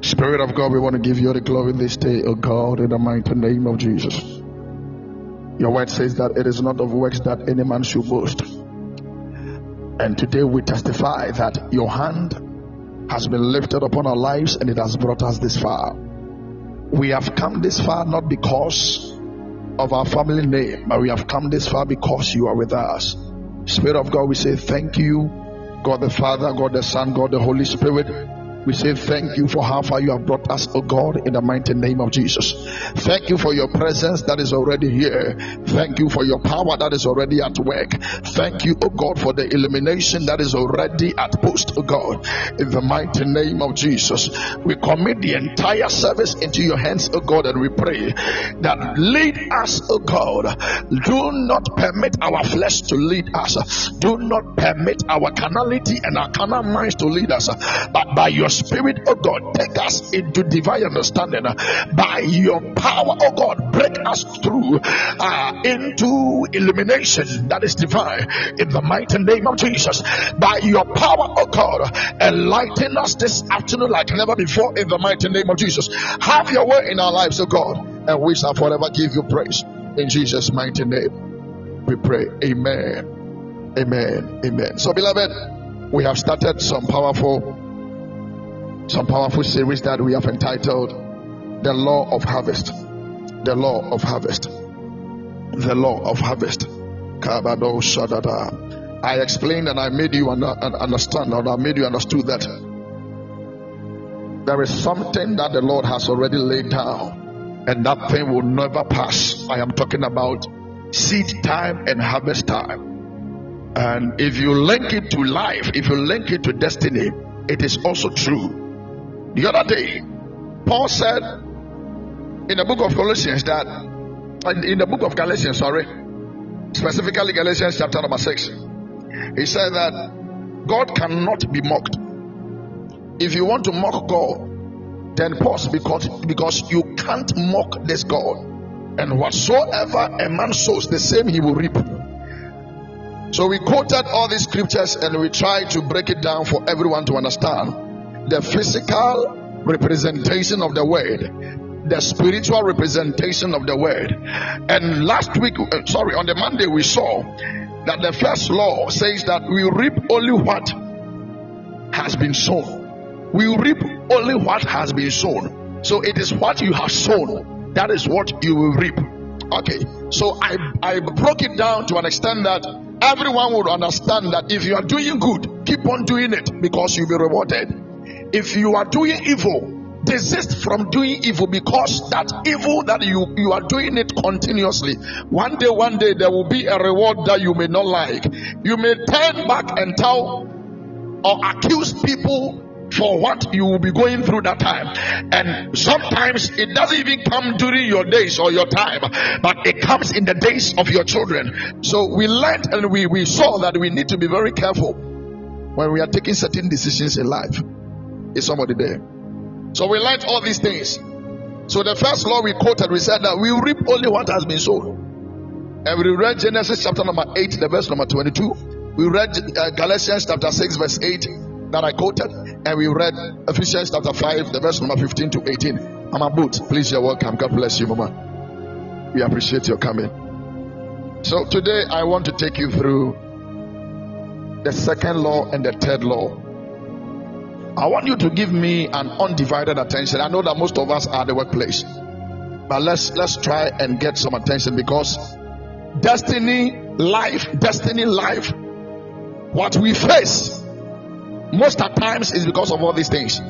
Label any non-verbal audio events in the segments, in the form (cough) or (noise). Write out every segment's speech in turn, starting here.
Spirit of God, we want to give you the glory this day, O God, in the mighty name of Jesus. Your word says that it is not of works that any man should boast. And today we testify that your hand has been lifted upon our lives and it has brought us this far. We have come this far not because of our family name, but we have come this far because you are with us. Spirit of God, we say thank you, God the Father, God the Son, God the Holy Spirit. We say thank you for how far you have brought us, O God, in the mighty name of Jesus. Thank you for your presence that is already here. Thank you for your power that is already at work. Thank you, O God, for the illumination that is already at post, O God, in the mighty name of Jesus. We commit the entire service into your hands, O God, and we pray that lead us, O God. Do not permit our flesh to lead us. Do not permit our carnality and our carnal minds to lead us, but by your Spirit, oh God, take us into divine understanding. By your power, oh God, break us through uh, into illumination that is divine in the mighty name of Jesus. By your power, oh God, enlighten us this afternoon like never before in the mighty name of Jesus. Have your way in our lives, oh God, and we shall forever give you praise in Jesus' mighty name. We pray, Amen, Amen, Amen. So, beloved, we have started some powerful some powerful series that we have entitled The Law of Harvest. The Law of Harvest. The Law of Harvest. I explained and I made you understand, and I made you understood that there is something that the Lord has already laid down, and that thing will never pass. I am talking about seed time and harvest time. And if you link it to life, if you link it to destiny, it is also true the other day, Paul said in the book of Galatians that, in the book of Galatians, sorry, specifically Galatians chapter number 6, he said that God cannot be mocked. If you want to mock God, then pause because, because you can't mock this God. And whatsoever a man sows, the same he will reap. So we quoted all these scriptures and we tried to break it down for everyone to understand the physical representation of the word, the spiritual representation of the word. And last week, uh, sorry, on the Monday, we saw that the first law says that we reap only what has been sown. We reap only what has been sown. So it is what you have sown, that is what you will reap. Okay, so I, I broke it down to an extent that everyone would understand that if you are doing good, keep on doing it because you'll be rewarded. If you are doing evil, desist from doing evil because that evil that you, you are doing it continuously. One day, one day, there will be a reward that you may not like. You may turn back and tell or accuse people for what you will be going through that time. And sometimes it doesn't even come during your days or your time, but it comes in the days of your children. So we learned and we, we saw that we need to be very careful when we are taking certain decisions in life. Is somebody there? So we learned all these things. So the first law we quoted, we said that we reap only what has been sown. And we read Genesis chapter number 8, the verse number 22. We read uh, Galatians chapter 6, verse 8 that I quoted. And we read Ephesians chapter 5, the verse number 15 to 18. Mama Boot, please, you're welcome. God bless you, Mama. We appreciate your coming. So today I want to take you through the second law and the third law I want you to give me an undivided attention. I know that most of us are at the workplace, but let's let's try and get some attention because destiny, life, destiny, life, what we face most at times is because of all these things.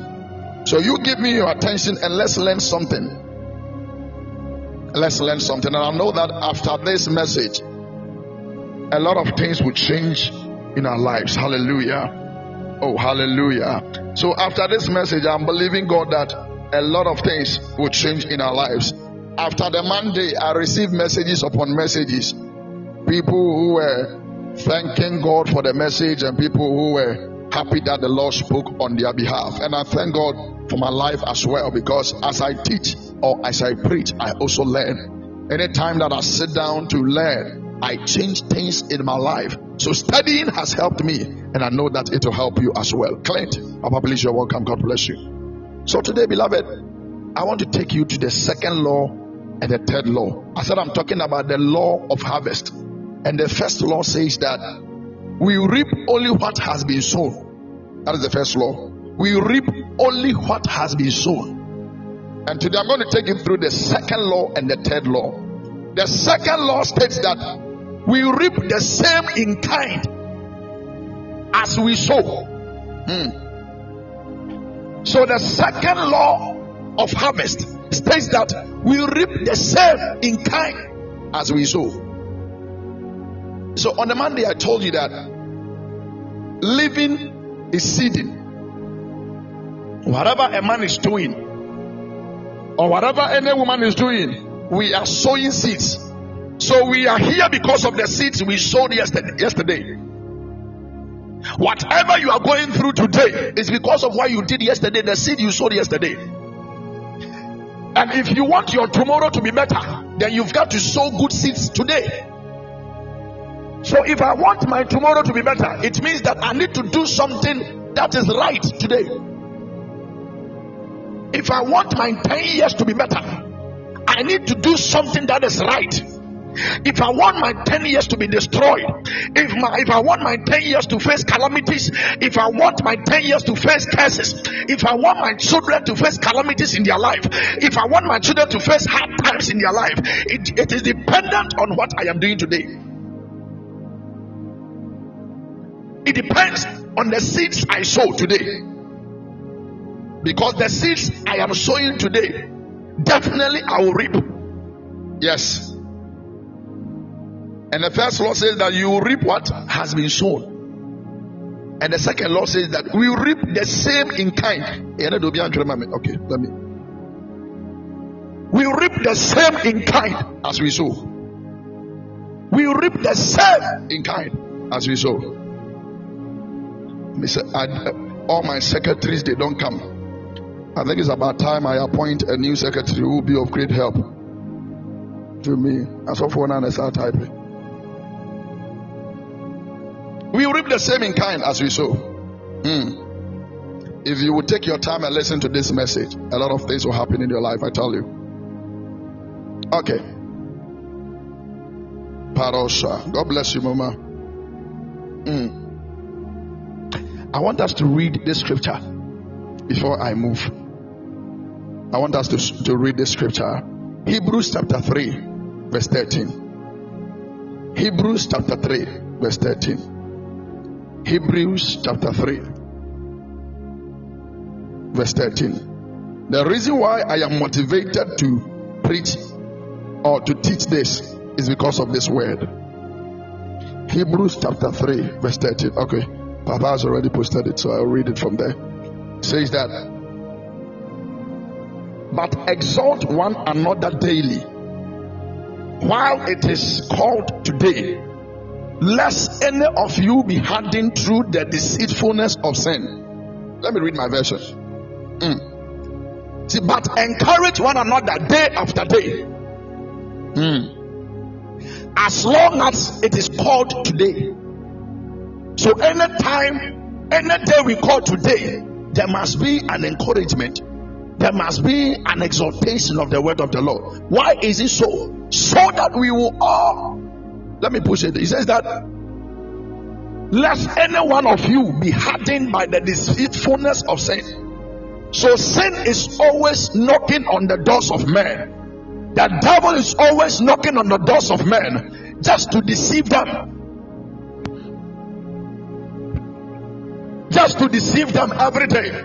So you give me your attention and let's learn something. Let's learn something. And I know that after this message, a lot of things will change in our lives. Hallelujah. Oh, hallelujah. So, after this message, I'm believing God that a lot of things will change in our lives. After the Monday, I received messages upon messages. People who were thanking God for the message and people who were happy that the Lord spoke on their behalf. And I thank God for my life as well because as I teach or as I preach, I also learn. Anytime that I sit down to learn, I change things in my life. So studying has helped me and I know that it will help you as well. Clint, Papa, please, you're welcome. God bless you. So today, beloved, I want to take you to the second law and the third law. I said I'm talking about the law of harvest. And the first law says that we reap only what has been sown. That is the first law. We reap only what has been sown. And today I'm going to take you through the second law and the third law. The second law states that we reap the same in kind as we sow. Hmm. So the second law of harvest states that we reap the same in kind as we sow. So on the Monday, I told you that living is seeding. Whatever a man is doing, or whatever any woman is doing, we are sowing seeds. So we are here because of the seeds we sowed yesterday. yesterday. Whatever you are going through today is because of what you did yesterday, the seed you sowed yesterday. And if you want your tomorrow to be better, then you've got to sow good seeds today. So if I want my tomorrow to be better, it means that I need to do something that is right today. If I want my 10 years to be better, I need to do something that is right. If I want my 10 years to be destroyed, if my if I want my 10 years to face calamities, if I want my 10 years to face curses, if I want my children to face calamities in their life, if I want my children to face hard times in their life, it, it is dependent on what I am doing today. It depends on the seeds I sow today. Because the seeds I am sowing today, definitely I will reap. Yes. And the first law says that you reap what has been sown. And the second law says that we reap the same in kind. Eh, okay, let me. We reap the same in kind as we sow. We reap the same in kind as we sow. Mister, all my secretaries they don't come. I think it's about time I appoint a new secretary who will be of great help to me. As of one I typing. We reap the same in kind as we sow. Mm. If you would take your time and listen to this message, a lot of things will happen in your life, I tell you. Okay. Parosha. God bless you, Mama. Mm. I want us to read this scripture before I move. I want us to, to read this scripture. Hebrews chapter 3, verse 13. Hebrews chapter 3, verse 13. Hebrews chapter 3, verse 13. The reason why I am motivated to preach or to teach this is because of this word. Hebrews chapter 3, verse 13. Okay, Papa has already posted it, so I'll read it from there. It says that, but exalt one another daily while it is called today lest any of you be hardened through the deceitfulness of sin. Let me read my version. Mm. See, but encourage one another day after day. Mm. As long as it is called today. So anytime, any day we call today, there must be an encouragement. There must be an exaltation of the word of the Lord. Why is it so? So that we will all let me push it. He says that lest any one of you be hardened by the deceitfulness of sin. So sin is always knocking on the doors of men. The devil is always knocking on the doors of men just to deceive them. Just to deceive them every day.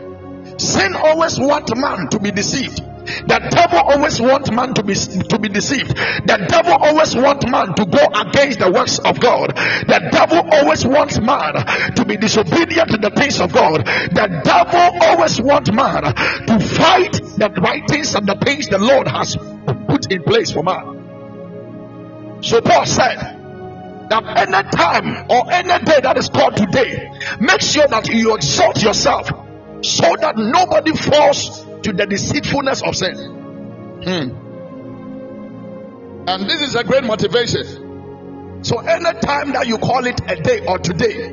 Sin always wants man to be deceived. The devil always wants man to be to be deceived. The devil always wants man to go against the works of God. The devil always wants man to be disobedient to the things of God. The devil always wants man to fight the writings and the things the Lord has put in place for man. So Paul said that any time or any day that is called today, make sure that you exalt yourself so that nobody falls to the deceitfulness of sin. Hmm. And this is a great motivation. So anytime that you call it a day or today,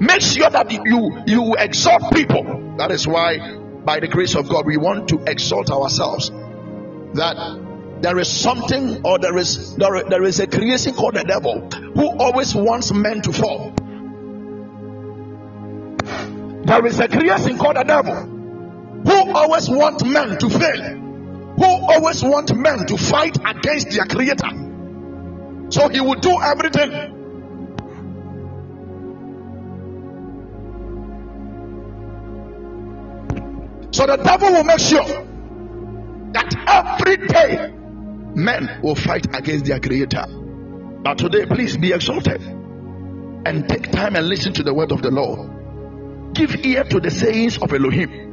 make sure that you you exhort people. That is why by the grace of God, we want to exalt ourselves that there is something or there is there, there is a creation called the devil who always wants men to fall. There is a creation called the devil who always want men to fail, who always want men to fight against their creator. So he will do everything So the devil will make sure that every day men will fight against their creator. But today, please be exalted and take time and listen to the word of the Lord. Give ear to the sayings of Elohim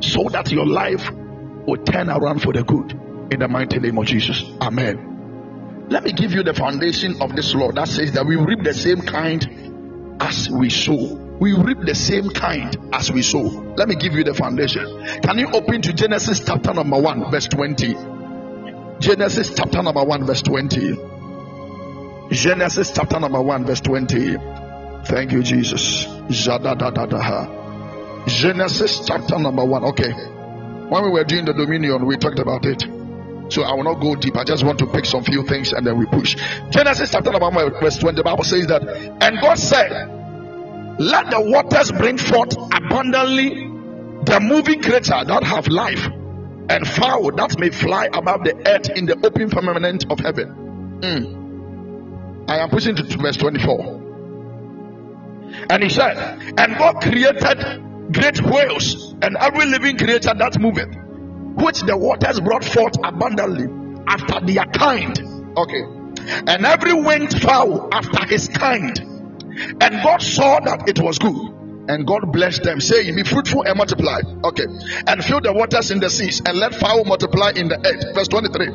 so that your life will turn around for the good in the mighty name of Jesus. Amen. Let me give you the foundation of this law that says that we reap the same kind as we sow we reap the same kind as we sow. Let me give you the foundation. Can you open to Genesis chapter number 1, verse 20? Genesis chapter number 1, verse 20. Genesis chapter number 1, verse 20. Thank you, Jesus. Genesis chapter number 1. Okay. When we were doing the dominion, we talked about it. So I will not go deep. I just want to pick some few things and then we push. Genesis chapter number 1, verse 20. The Bible says that, and God said, let the waters bring forth abundantly the moving creature that have life and fowl that may fly above the earth in the open firmament of heaven. Mm. I am pushing to verse 24. And he said, And God created great whales and every living creature that moveth, which the waters brought forth abundantly after their kind. Okay. And every winged fowl after his kind and God saw that it was good. And God blessed them, saying, Be fruitful and multiply. Okay. And fill the waters in the seas, and let fowl multiply in the earth. Verse 23.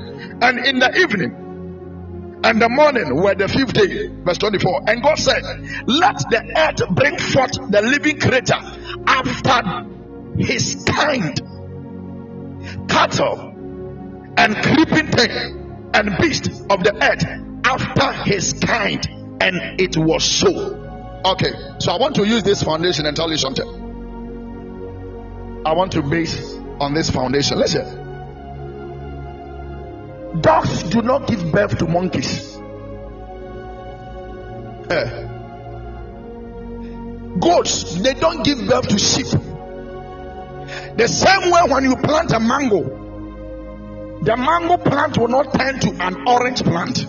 And in the evening and the morning were the fifth day. Verse 24. And God said, Let the earth bring forth the living creature after his kind, cattle and creeping thing and beast of the earth after his kind and it was so. Okay, so I want to use this foundation and tell you something. I want to base on this foundation. Listen. Dogs do not give birth to monkeys. Eh. Goats, they don't give birth to sheep. The same way when you plant a mango, the mango plant will not turn to an orange plant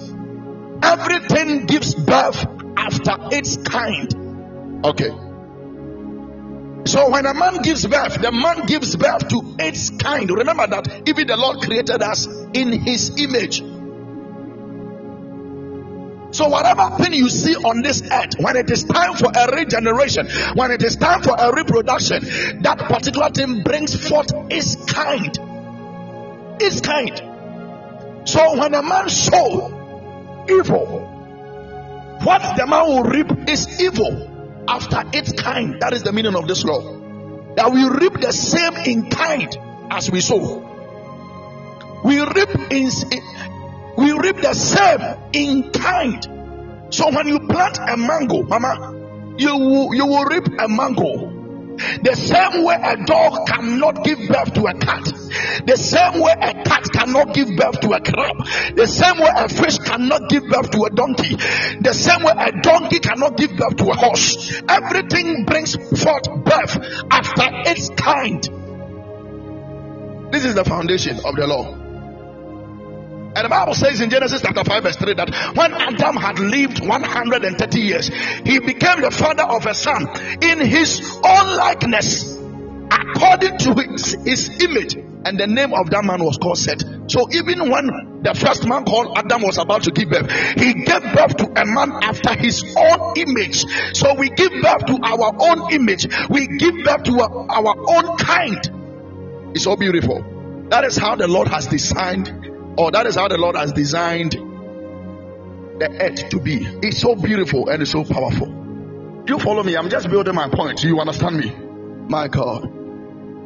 Everything gives birth after its kind. Okay. So when a man gives birth, the man gives birth to its kind. Remember that even the Lord created us in his image. So whatever thing you see on this earth, when it is time for a regeneration, when it is time for a reproduction, that particular thing brings forth its kind. Its kind. So when a man sows evil. What the man will reap is evil after its kind. That is the meaning of this law. That we reap the same in kind as we sow. We reap in we reap the same in kind. So when you plant a mango, mama, you will you will reap a mango the same way a dog cannot give birth to a cat, the same way a cat cannot give birth to a crab, the same way a fish cannot give birth to a donkey, the same way a donkey cannot give birth to a horse. Everything brings forth birth after its kind. This is the foundation of the law. And the Bible says in Genesis chapter 5, verse 3 that when Adam had lived 130 years, he became the father of a son in his own likeness, according to his, his image. And the name of that man was called Seth. So even when the first man called Adam was about to give birth, he gave birth to a man after his own image. So we give birth to our own image, we give birth to our, own kind. It's so beautiful. That is how the Lord has designed Oh, that is how the Lord has designed the earth to be. It's so beautiful and it's so powerful. Do you follow me? I'm just building my point. Do you understand me? My God.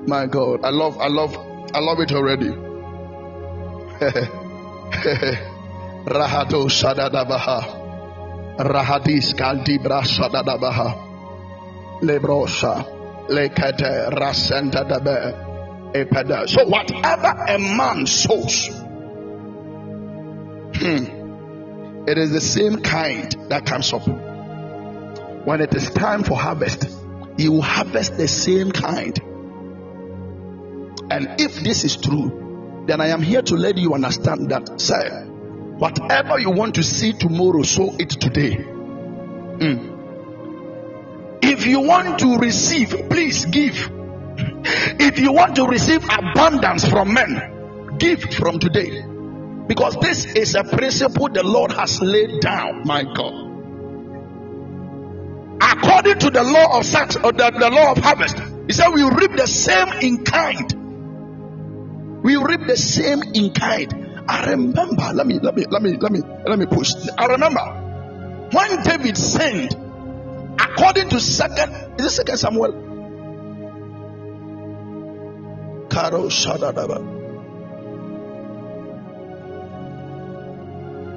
My God. I love, I love, I love it already. (laughs) Shadadabaha. Rahadis. Lebrosha. Lekete Dabe. So whatever a man sows, (clears throat) it is the same kind that comes up. When it is time for harvest, you will harvest the same kind. And if this is true, then I am here to let you understand that, sir, whatever you want to see tomorrow, sow it today. Mm. If you want to receive, please give. If you want to receive abundance from men, give from today. Because this is a principle the Lord has laid down, my God. According to the law of sex or uh, the, the law of harvest, he said we reap the same in kind. We reap the same in kind. I remember, let me let me let me let me let me push. I remember when David sinned, according to second is it second Samuel? Karo Shadadaba.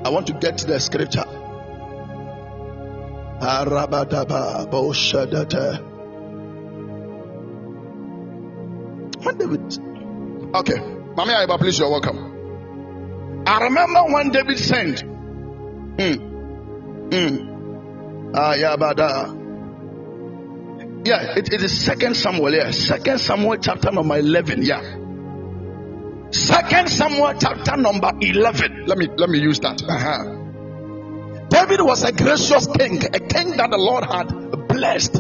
I want to get to the scripture. When David Okay, Mami Aiba, please, you're welcome. I remember when David sent. Hmm. Ayabada. Yeah, it, it is Second Samuel. Yeah, Second Samuel chapter number eleven. Yeah. Second Samuel chapter number 11. Let me let me use that. Uh-huh. David was a gracious king, a king that the Lord had blessed.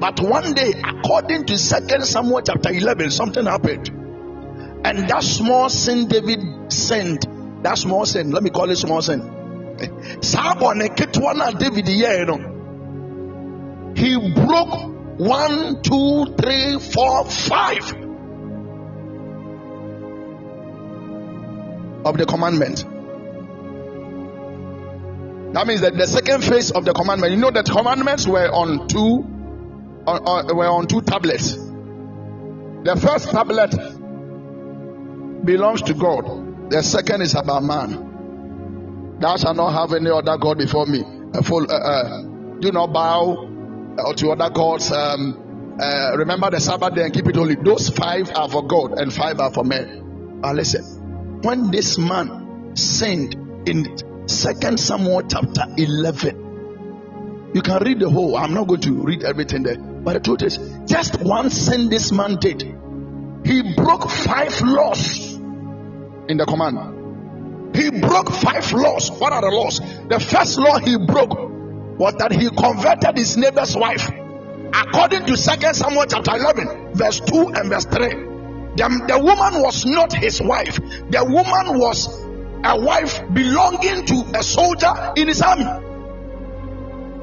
But one day, according to Second Samuel chapter 11, something happened. And that small sin David sinned, that small sin, let me call it small sin. David he broke one, two, three, four, five of the commandment. That means that the second phase of the commandment, you know that commandments were on two on, on, were on two tablets. The first tablet belongs to God. The second is about man. Thou shalt not have any other god before me. Uh, full, uh, uh, do not bow uh, to other gods. Um, uh, remember the Sabbath day and keep it holy. Those five are for God and five are for men. Now listen when this man sinned in second samuel chapter 11 you can read the whole. I'm not going to read everything there. But the truth is just one sin this man did he broke five laws in the command. He broke five laws. What are the laws? The first law he broke was that he converted his neighbor's wife. According to second samuel chapter 11 verse 2 and verse 3 the, the woman was not his wife, the woman was a wife belonging to a soldier in his army.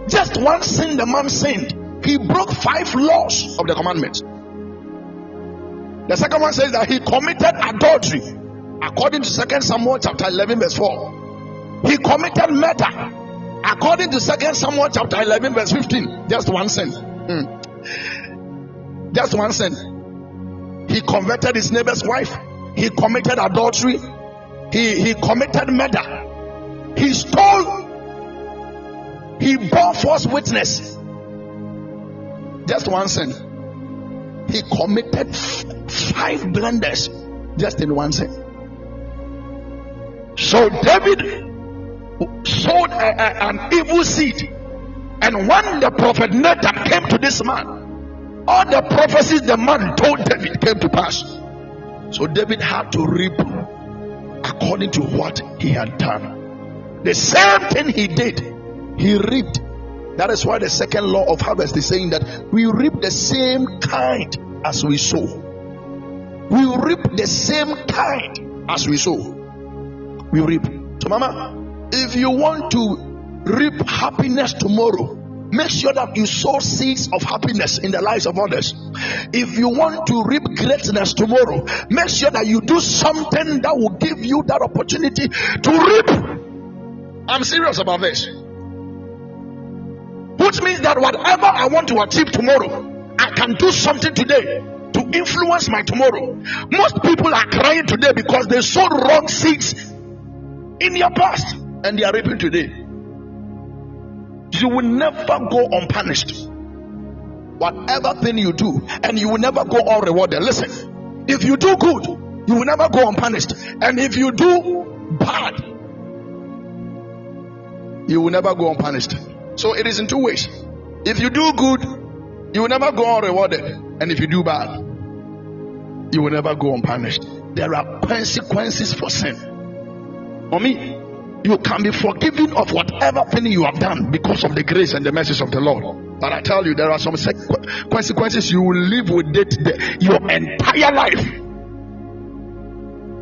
Just one sin the man sinned, he broke five laws of the commandments. The second one says that he committed adultery, according to Second Samuel chapter 11, verse 4. He committed murder, according to Second Samuel chapter 11, verse 15. Just one sin. Mm. Just one sin. He converted his neighbor's wife. He committed adultery. He, he committed murder. He stole. He bore false witness. Just one sin. He committed five blunders just in one sin. So David sowed a, a, an evil seed. And when the prophet Nathan came to this man, all the prophecies the man told David came to pass. So David had to reap according to what he had done. The same thing he did, he reaped. That is why the second law of harvest is saying that we reap the same kind as we sow. We reap the same kind as we sow. We reap. So, Mama, if you want to reap happiness tomorrow, Make sure that you sow seeds of happiness in the lives of others. If you want to reap greatness tomorrow, make sure that you do something that will give you that opportunity to reap. I'm serious about this. Which means that whatever I want to achieve tomorrow, I can do something today to influence my tomorrow. Most people are crying today because they sowed wrong seeds in their past and they are reaping today. You will never go unpunished. Whatever thing you do, and you will never go unrewarded. Listen, If you do good, you will never go unpunished. And if you do bad, you will never go unpunished. So it is in two ways. If you do good, you will never go unrewarded. And if you do bad, you will never go unpunished. There are consequences for sin. For me, you can be forgiven of whatever thing you have done because of the grace and the mercies of the Lord. But I tell you, there are some consequences you will live with it your entire life.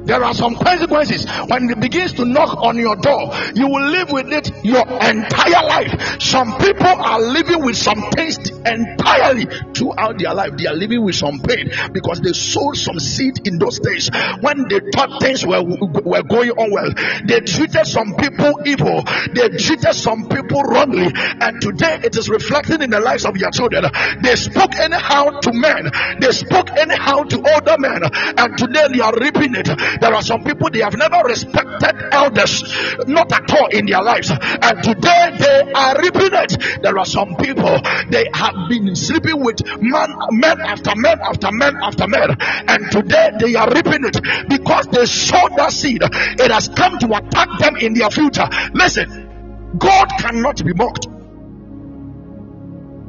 There are some consequences when it begins to knock on your door. You will live with it your entire life. Some people are living with some taste entirely throughout their life. They are living with some pain because they sowed some seed in those days when they thought things were, were going on well. They treated some people evil. They treated some people wrongly. And today it is reflecting in the lives of your children. They spoke anyhow to men. They spoke anyhow to older men. And today they are reaping it there are some people they have never respected elders, not at all in their lives, and today they are reaping it. There are some people they have been sleeping with man, men after men after men after men, and today they are reaping it because they sowed that seed. It has come to attack them in their future. Listen, God cannot be mocked.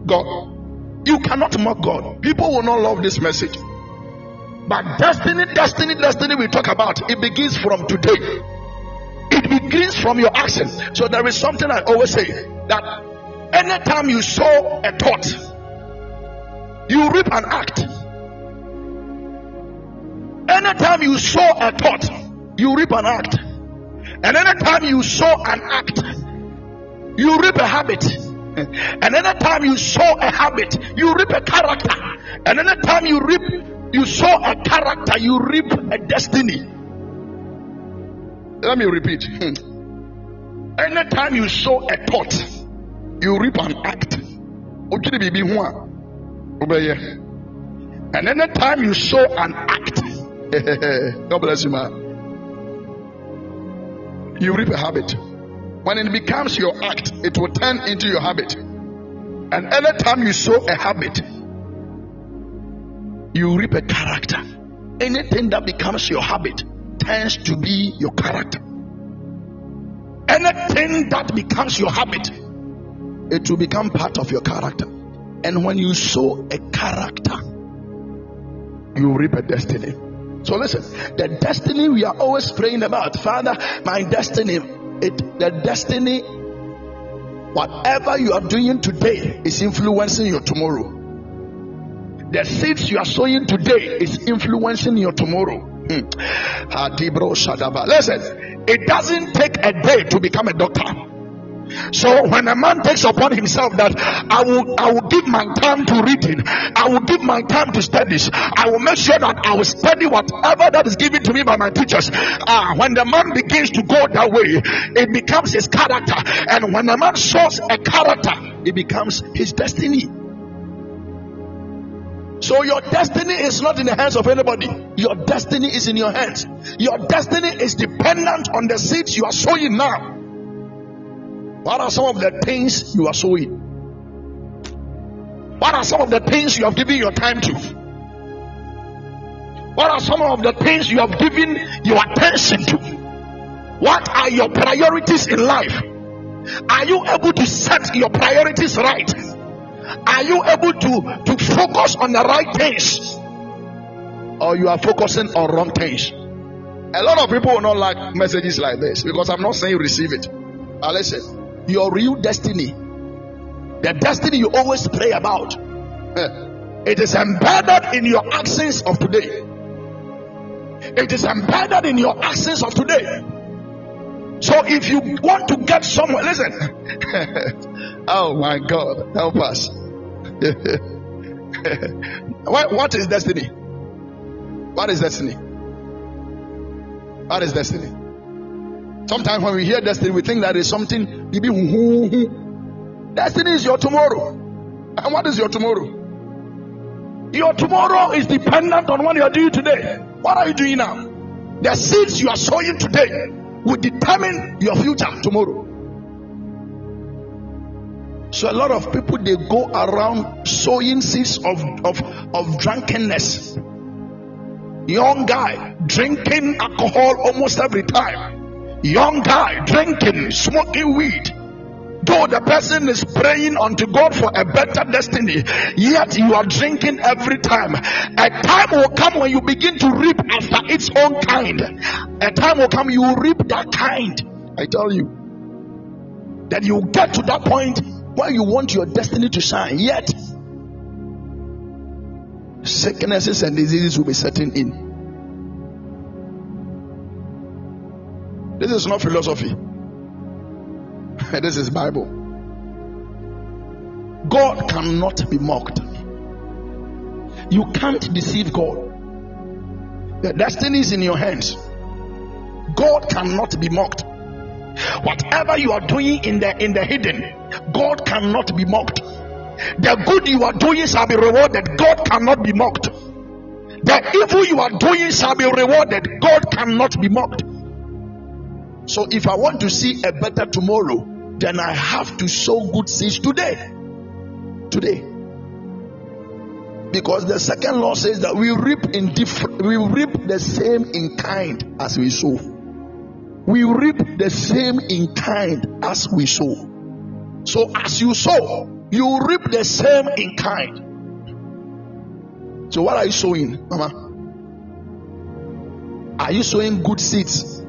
God, you cannot mock God. People will not love this message. But destiny, destiny, destiny we talk about, it begins from today. It begins from your action. So there is something I always say that anytime you sow a thought, you reap an act. Anytime you sow a thought, you reap an act. And anytime you sow an act, you reap a habit. And anytime you sow a habit, you reap a character. And anytime you reap you sow a character, you reap a destiny. Let me repeat. (laughs) Anytime you sow a thought, you reap an act. And anytime you sow an act, (laughs) God bless you, man. You reap a habit. When it becomes your act, it will turn into your habit. And anytime you sow a habit, you reap a character. Anything that becomes your habit tends to be your character. Anything that becomes your habit, it will become part of your character. And when you sow a character, you reap a destiny. So listen, the destiny we are always praying about, Father, my destiny, it the destiny, whatever you are doing today is influencing your tomorrow. The seeds you are sowing today is influencing your tomorrow. Hmm. Listen, it doesn't take a day to become a doctor. So when a man takes upon himself that I will I will give my time to reading, I will give my time to studies, I will make sure that I will study whatever that is given to me by my teachers. Ah, when the man begins to go that way, it becomes his character. And when a man shows a character, it becomes his destiny. So your destiny is not in the hands of anybody. Your destiny is in your hands. Your destiny is dependent on the seeds you are sowing now. What are some of the things you are sowing? What are some of the things you have given your time to? What are some of the things you have given your attention to? What are your priorities in life? Are you able to set your priorities right? Are you able to, to focus on the right things? Or you are focusing on wrong things? A lot of people will not like messages like this because I'm not saying you receive it. But listen, your real destiny, the destiny you always pray about, eh, it is embedded in your actions of today. It is embedded in your actions of today. So if you want to get somewhere, listen. (laughs) oh my God, help us. (laughs) what, what is destiny? What is destiny? What is destiny? Sometimes when we hear destiny, we think that is something. Destiny is your tomorrow. And what is your tomorrow? Your tomorrow is dependent on what you are doing today. What are you doing now? The seeds you are sowing today will determine your future tomorrow. So a lot of people they go around sowing seeds of, of, of drunkenness. Young guy drinking alcohol almost every time. Young guy drinking, smoking weed. Though the person is praying unto God for a better destiny, yet you are drinking every time. A time will come when you begin to reap after its own kind. A time will come you will reap that kind. I tell you. That you get to that point where you want your destiny to shine, yet sicknesses and diseases will be setting in. This is not philosophy. (laughs) this is Bible. God cannot be mocked. You can't deceive God. The destiny is in your hands. God cannot be mocked. Whatever you are doing in the in the hidden, God cannot be mocked. The good you are doing shall be rewarded. God cannot be mocked. The evil you are doing shall be rewarded. God cannot be mocked. So if I want to see a better tomorrow, then I have to sow good seeds today. Today. Because the second law says that we reap in different we reap the same in kind as we sow. We reap the same in kind as we sow. So as you sow, you reap the same in kind. So what are you sowing, Mama? Are you sowing good seeds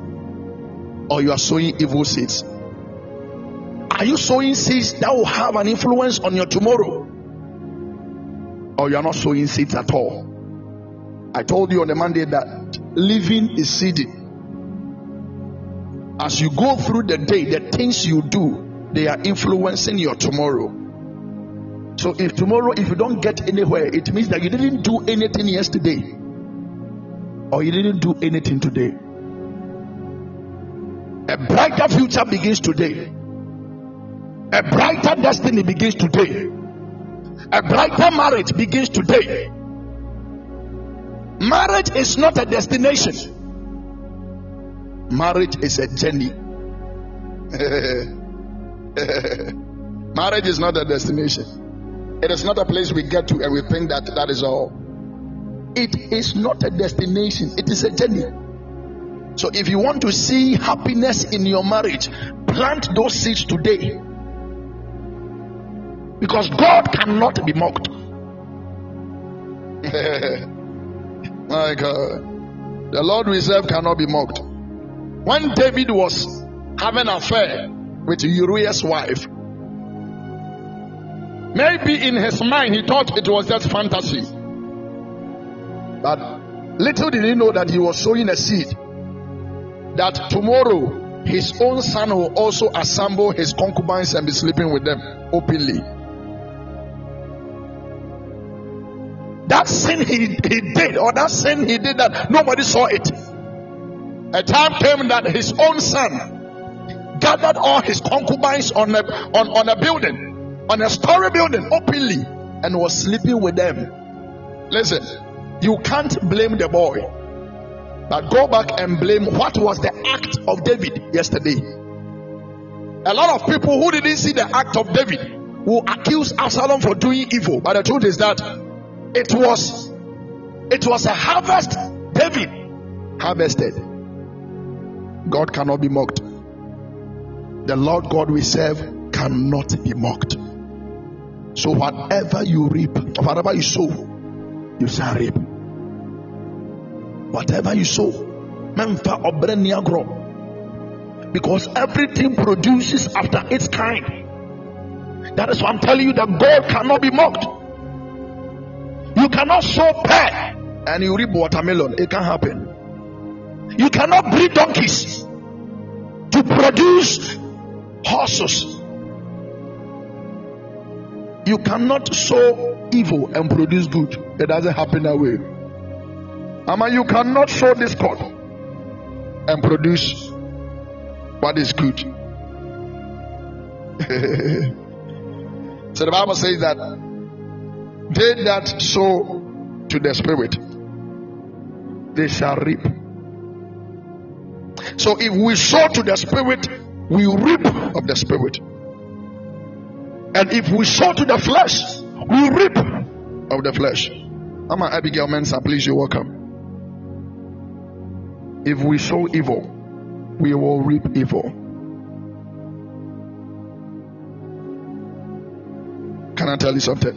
or you are sowing evil seeds? Are you sowing seeds that will have an influence on your tomorrow? Or you are not sowing seeds at all? I told you on the Monday that living is seeding. As you go through the day, the things you do, they are influencing your tomorrow. So if tomorrow, if you don't get anywhere, it means that you didn't do anything yesterday, or you didn't do anything today. A brighter future begins today. A brighter destiny begins today. A brighter marriage begins today. Marriage is not a destination, marriage is a journey. (laughs) marriage is not a destination, it is not a place we get to and we think that that is all. It is not a destination, it is a journey. So, if you want to see happiness in your marriage, plant those seeds today because God cannot be mocked. (laughs) My God, the Lord we serve cannot be mocked. When David was having an affair with Uriah's wife, maybe in his mind he thought it was just fantasy. But little did he know that he was sowing a seed that tomorrow his own son will also assemble his concubines and be sleeping with them openly. That sin he, he did, or that sin he did that nobody saw it. A time came that his own son gathered all his concubines on a, on, on a building, on a story building openly, and was sleeping with them. Listen, you can't blame the boy, but go back and blame what was the act of David yesterday. A lot of people who didn't see the act of David will accuse Absalom for doing evil, but the truth is that it was it was a harvest David harvested. God cannot be mocked. The Lord God we serve cannot be mocked. So whatever you reap, whatever you sow, you shall reap. Whatever you sow, memfa. Because everything produces after its kind. That is why I'm telling you that God cannot be mocked. You cannot sow pear and you reap watermelon. It can't happen. You cannot breed donkeys to produce horses. You cannot sow evil and produce good. It doesn't happen that way. Ama, you cannot sow discord and produce what is good. (laughs) so the Bible says that they that sow to the spirit, they shall reap. So if we sow to the spirit, we reap of the spirit. And if we sow to the flesh, we reap of the flesh. I'm an Abigail Mensa, please, you're welcome. If we sow evil, we will reap evil. Can I tell you something?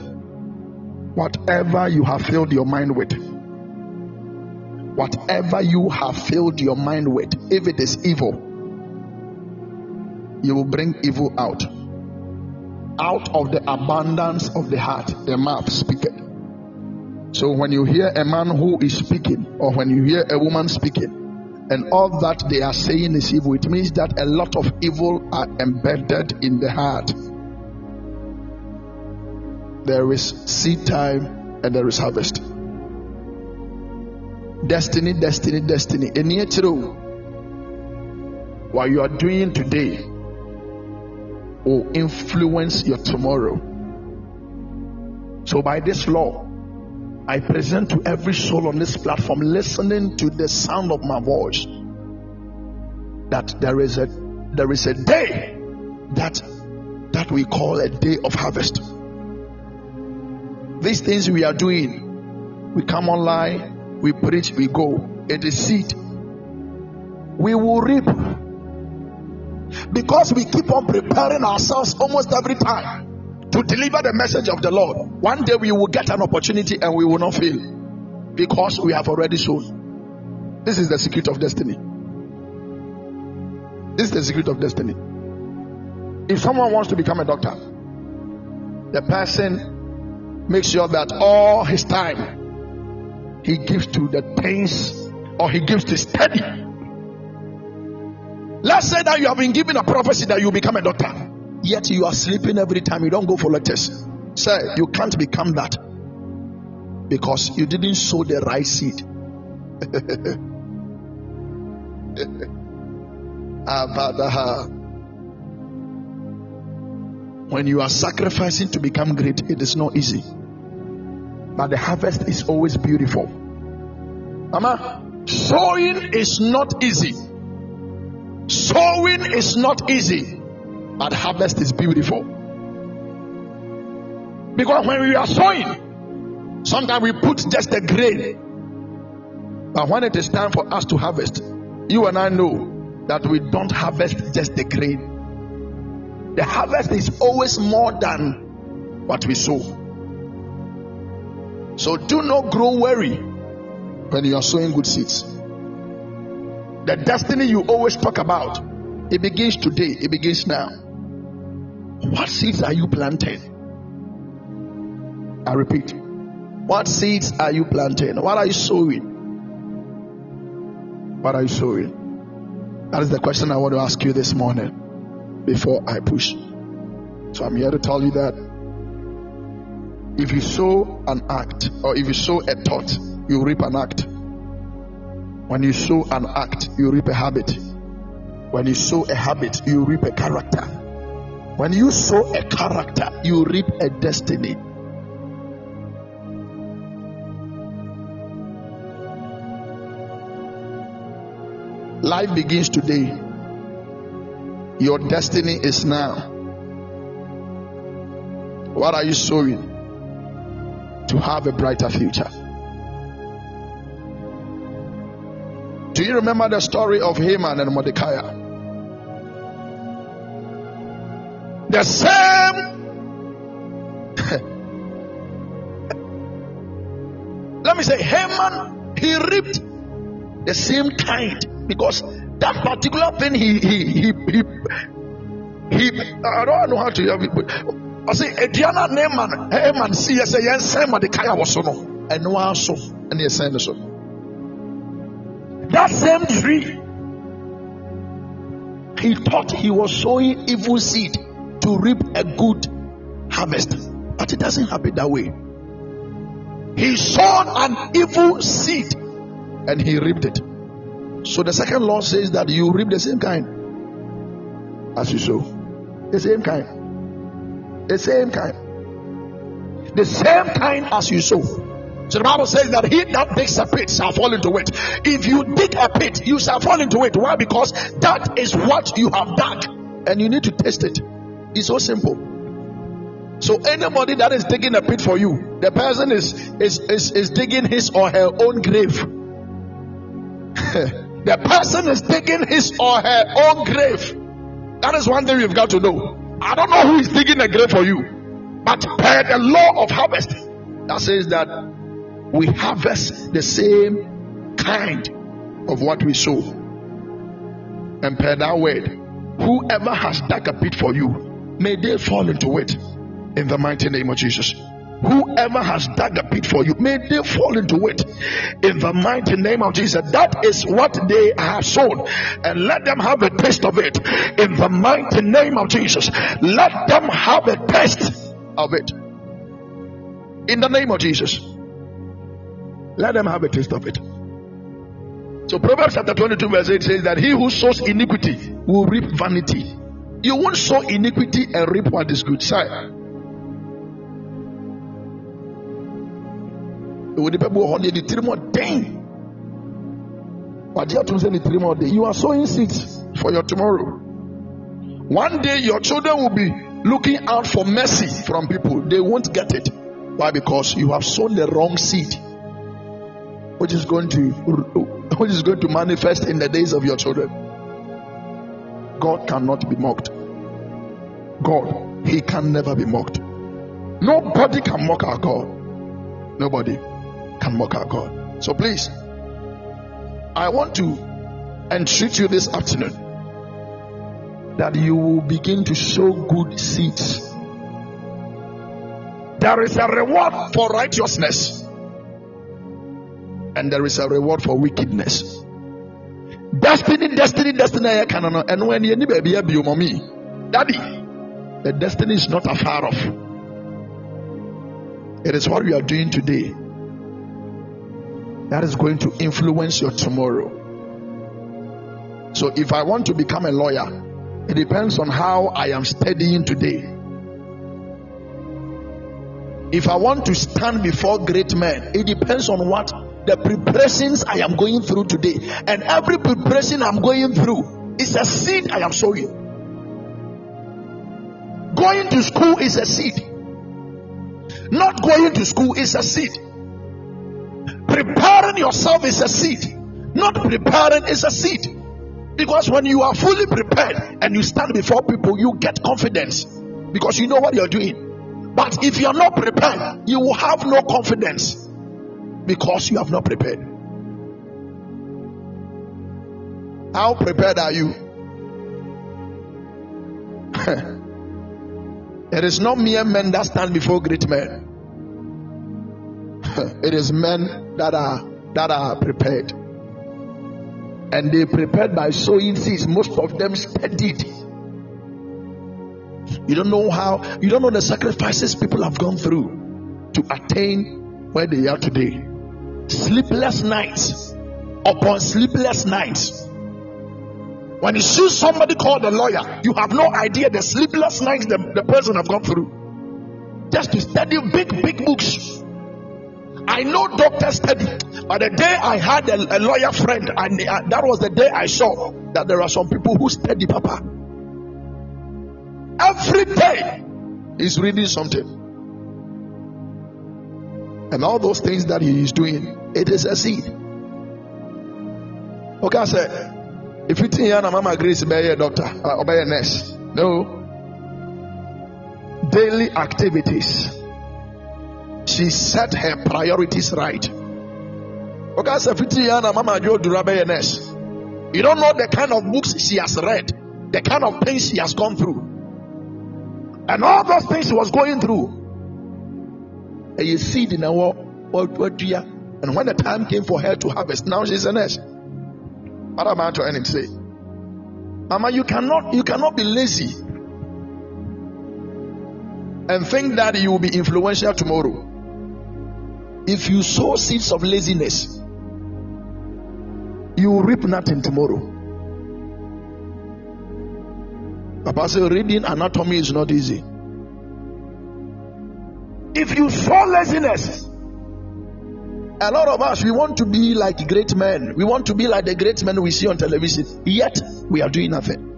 Whatever you have filled your mind with, whatever you have filled your mind with, if it is evil, you will bring evil out. Out of the abundance of the heart, the mouth speaketh. So when you hear a man who is speaking, or when you hear a woman speaking, and all that they are saying is evil, it means that a lot of evil are embedded in the heart. There is seed time and there is harvest. Destiny, destiny, destiny. Any. What you are doing today will influence your tomorrow. So, by this law, I present to every soul on this platform listening to the sound of my voice that there is a there is a day that that we call a day of harvest. These things we are doing, we come online, we preach, we go. It is seed. We will reap because we keep on preparing ourselves almost every time to deliver the message of the Lord. One day we will get an opportunity and we will not fail because we have already sown. This is the secret of destiny. This is the secret of destiny. If someone wants to become a doctor, the person makes sure that all his time he gives to the pains or he gives to study. Let's say that you have been given a prophecy that you become a doctor yet you are sleeping every time you don't go for lectures. Sir, you can't become that because you didn't sow the right seed. (laughs) when you are sacrificing to become great, it is not easy. But the harvest is always beautiful. Mama, sowing is not easy. Sowing is not easy but harvest is beautiful. Because when we are sowing, sometimes we put just a grain. But when it is time for us to harvest, you and I know that we don't harvest just the grain. The harvest is always more than what we sow. So do not grow weary when you are sowing good seeds. The destiny you always talk about, it begins today, it begins now. What seeds are you planting? I repeat, what seeds are you planting? What are you sowing? What are you sowing? That is the question I want to ask you this morning before I push. So I'm here to tell you that if you sow an act or if you sow a thought, you reap an act. When you sow an act, you reap a habit. When you sow a habit, you reap a character. When you sow a character, you reap a destiny. Life begins today. Your destiny is now. What are you sowing? To have a brighter future. Do you remember the story of Haman and Mordecai? the same (laughs) let me say Haman he reaped the same kind because that particular thing he he he he, he I don't know how to have it but I say Ediana Naaman Haman see as a young son Mordecai was so no and no also and he said so that same tree he thought he was sowing evil seed to reap a good harvest. But it doesn't happen that way. He sowed an evil seed and he reaped it. So the second law says that you reap the same kind as you sow. The same kind. The same kind. The same kind as you sow. So the Bible says that he that digs a pit shall fall into it. If you dig a pit, you shall fall into it. Why? Because that is what you have dug, and you need to test it. It's so simple. So anybody that is digging a pit for you, the person is is is, is digging his or her own grave. (laughs) The person is digging his or her own grave. That is one thing you've got to know. I don't know who is digging a grave for you, but per the law of harvest, that says that we harvest the same kind of what we sow. And per that word, whoever has dug a pit for you, may they fall into it in the mighty name of Jesus. Whoever has dug a pit for you, may they fall into it in the mighty name of Jesus. That is what they have sown, and let them have a taste of it in the mighty name of Jesus. Let them have a taste of it in the name of Jesus. Let them have a taste of it. So, Proverbs chapter 22, verse 8 says that he who sows iniquity will reap vanity. You won't sow iniquity and reap what is good. Sire. Onipa bi wɔ hɔ deɛ ne tirim ɔden wagye atom sɛ ne tirim ɔden you are sowing seeds for your tomorrow. One day your children will be looking out for mercy from people. They won't get it. Why? Because you have sown the wrong seed which is going to which is going to manifest in the days of your children. God cannot be mocked. God he can never be mocked. Nobody can mock our god. Nobody can mock our God. So please, I want to entreat you this afternoon that you will begin to sow good seeds. There is a reward for righteousness, and there is a reward for wickedness. Destiny, destiny, destiny. And when you baby, daddy, the destiny is not afar off. It is what we are doing today that is going to influence your tomorrow. So, if I want to become a lawyer, it depends on how I am studying today. If I want to stand before great men, it depends on what the preparations I am going through today. And every preparation I'm going through is a seed I am sowing. Going to school is a seed. Not going to school is a seed. Preparing yourself is a seed. Not preparing is a seed. Because when you are fully prepared and you stand before people, you get confidence because you know what you're doing. But if you're not prepared, you will have no confidence because you have not prepared. How prepared are you? (laughs) it is not mere men that stand before great men. (laughs) it is men that are that are prepared. And they prepared by sowing seeds. Most of them studied. You don't know how you don't know the sacrifices people have gone through to attain where they are today. Sleepless nights. Upon sleepless nights. When you see somebody called a lawyer you have no idea the sleepless nights the, the person have gone through. Just to study big big books I know doctors study, but the day I had a, a lawyer friend, and uh, that was the day I saw that there are some people who study, Papa. Every day he's reading something. And all those things that he is doing, it is a seed. Okay, I said, if you think you're Mama Grace, be a doctor uh, or be a nurse. No. Daily activities she set her priorities right. You don't know the kind of books she has read, the kind of things she has gone through, and all those things she was going through. And you see the now what do you and when the time came for her to harvest, now she's a nurse. What am I trying to say? Mama, you cannot you cannot be lazy and think that you will be influential tomorrow. If you sow seeds of laziness, you will reap nothing tomorrow. Papa said, reading anatomy is not easy. If you sow laziness, a lot of us we want to be like great men. We want to be like the great men we see on television. Yet we are doing nothing.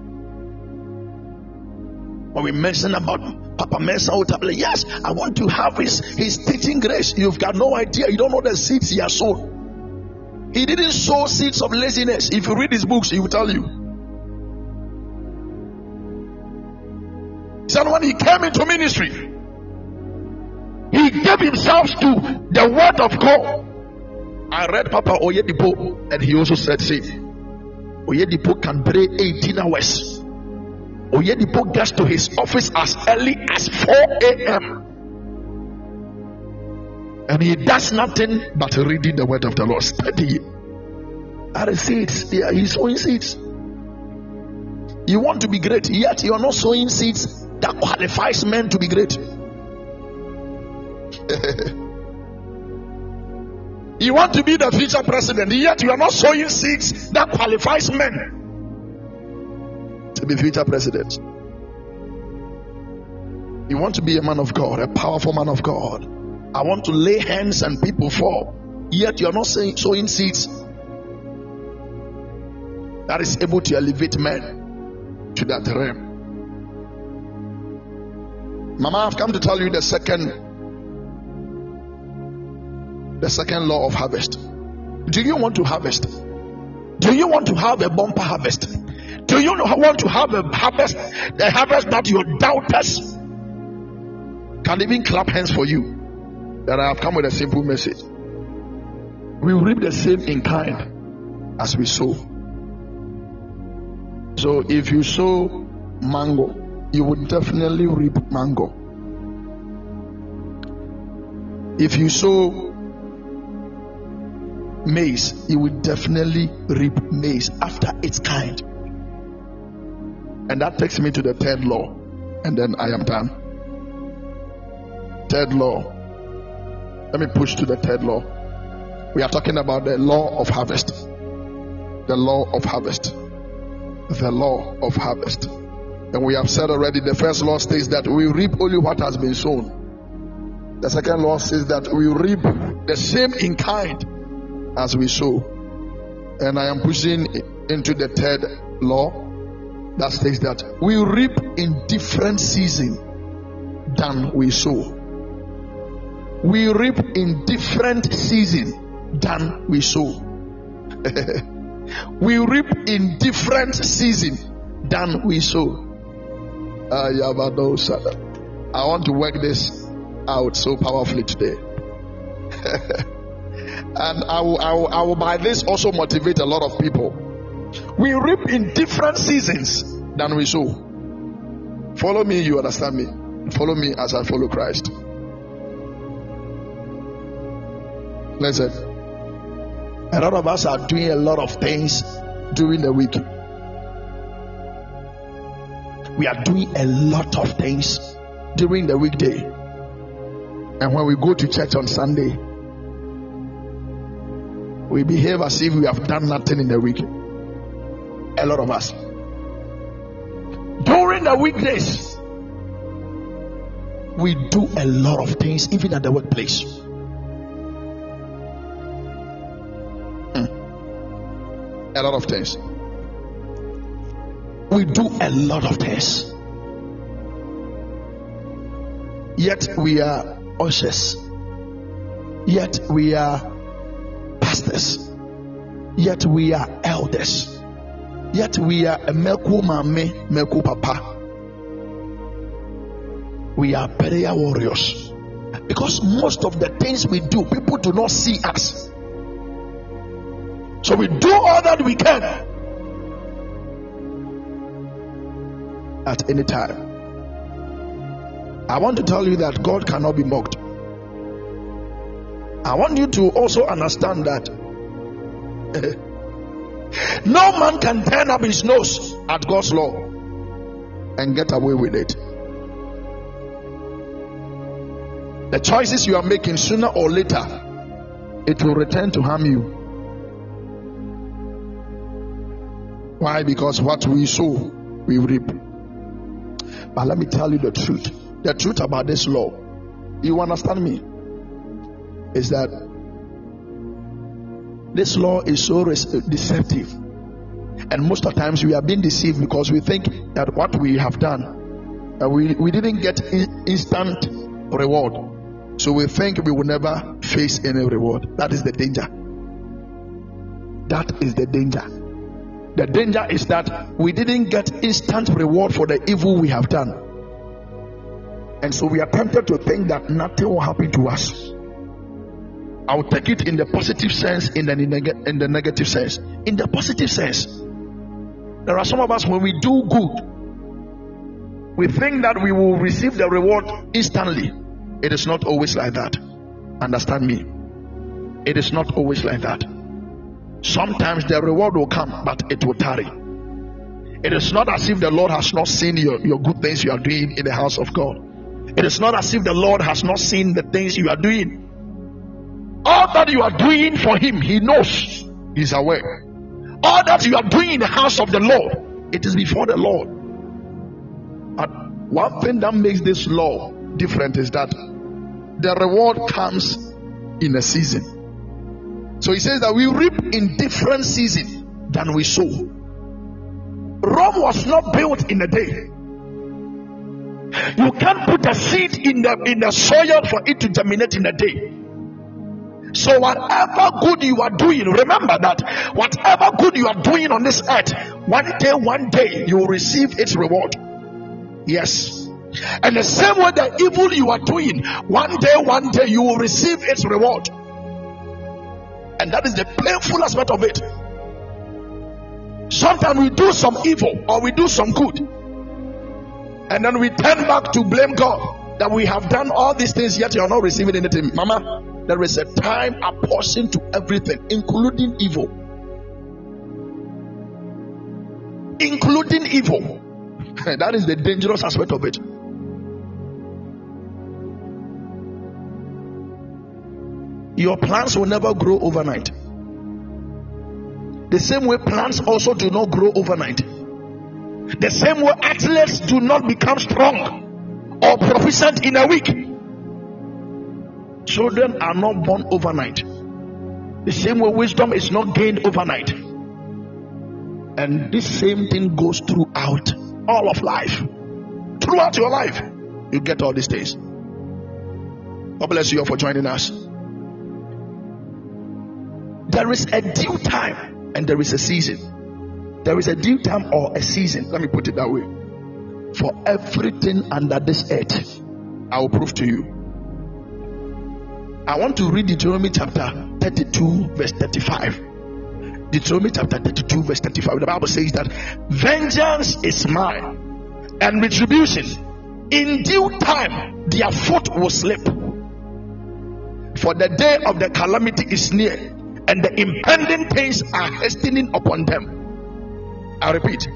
When we mention about Papa Mensa Otabil. Yes, I want to have his, his teaching grace. You've got no idea. You don't know the seeds he has sown. He didn't sow seeds of laziness. If you read his books, he will tell you. So when he came into ministry, he gave himself to the word of God. I read Papa Oyedepo, and he also said, "See, Oyedepo can pray 18 hours. Oyedepo gets to his office as early as 4 a.m. And he does nothing but reading the word of the Lord. Study. Are seeds? Yeah, he's sowing seeds. You want to be great, yet you're not sowing seeds that qualifies men to be great. (laughs) you want to be the future president, yet you are not sowing seeds that qualifies men to be future president. You want to be a man of God, a powerful man of God. I want to lay hands and people fall. Yet you're not saying, sowing seeds that is able to elevate men to that realm. Mama, I've come to tell you the second the second law of harvest. Do you want to harvest? Do you want to have a bumper harvest? Do you want to have a harvest, a harvest that your doubters can even clap hands for you? That I have come with a simple message. We reap the same in kind as we sow. So if you sow mango, you would definitely reap mango. If you sow maize, you will definitely reap maize after its kind. And that takes me to the third law, and then I am done. Third law. Let me push to the third law. We are talking about the law of harvest. The law of harvest. The law of harvest. And we have said already the first law states that we reap only what has been sown. The second law says that we reap the same in kind as we sow. And I am pushing into the third law that states that we reap in different season than we sow. We reap in different season than we sow. (laughs) we reap in different season than we sow. I want to work this out so powerfully today. (laughs) and I will, I, will, I will by this also motivate a lot of people we reap in different seasons than we sow. Follow me, you understand me. Follow me as I follow Christ. Listen, a lot of us are doing a lot of things during the week. We are doing a lot of things during the weekday. And when we go to church on Sunday, we behave as if we have done nothing in the week. A lot of us. During the weekdays, we do a lot of things, even at the workplace. Hmm. A lot of things. We do a lot of things. Yet we are ushers. Yet we are pastors. Yet we are elders Yet we are a Melku Mame, Melku Papa. We are prayer warriors. Because most of the things we do, people do not see us. So we do all that we can at any time. I want to tell you that God cannot be mocked. I want you to also understand that (laughs) No man can turn up his nose at God's law and get away with it. The choices you are making sooner or later, it will return to harm you. Why? Because what we sow, we reap. But let me tell you the truth. The truth about this law, you understand me, is that this law is so deceptive. And most of the times we are being deceived because we think that what we have done, uh, we, we didn't get in, instant reward. So we think we will never face any reward. That is the danger. That is the danger. The danger is that we didn't get instant reward for the evil we have done. And so we are tempted to think that nothing will happen to us. I'll take it in the positive sense, in the, in the negative sense. In the positive sense, there are some of us when we do good, we think that we will receive the reward instantly. It is not always like that. Understand me? It is not always like that. Sometimes the reward will come, but it will tarry. It is not as if the Lord has not seen your, your good things you are doing in the house of God. It is not as if the Lord has not seen the things you are doing all that you are doing for Him, He knows, He's aware. All that you are doing in the house of the Lord, it is before the Lord. And one thing that makes this law different is that the reward comes in a season. So he says that we reap in different season than we sow. Rome was not built in a day. You can't put a seed in the in the soil for it to germinate in a day. So, whatever good you are doing, remember that whatever good you are doing on this earth, one day, one day, you will receive its reward. Yes. And the same way the evil you are doing, one day, one day, you will receive its reward. And that is the painful aspect of it. Sometimes we do some evil or we do some good, and then we turn back to blame God that we have done all these things, yet you are not receiving anything. Mama, there is a time apportioned to everything, including evil. Including evil. (laughs) that is the dangerous aspect of it. Your plants will never grow overnight. The same way plants also do not grow overnight. The same way athletes do not become strong or proficient in a week. Children are not born overnight. The same way wisdom is not gained overnight. And this same thing goes throughout all of life. Throughout your life, you get all these things. God bless you all for joining us. There is a due time and there is a season. There is a due time or a season. Let me put it that way. For everything under this earth, I will prove to you I want to read Deuteronomy chapter 32, verse 35. Deuteronomy chapter 32, verse 35. The Bible says that vengeance is mine and retribution in due time their foot will slip. For the day of the calamity is near, and the impending pains are hastening upon them. I repeat,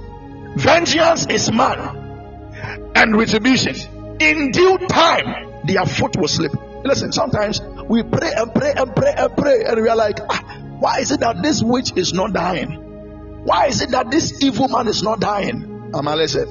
vengeance is mine and retribution in due time their foot will slip. Listen, sometimes we pray and pray and pray and pray, and we are like, ah, why is it that this witch is not dying? Why is it that this evil man is not dying? Amale said,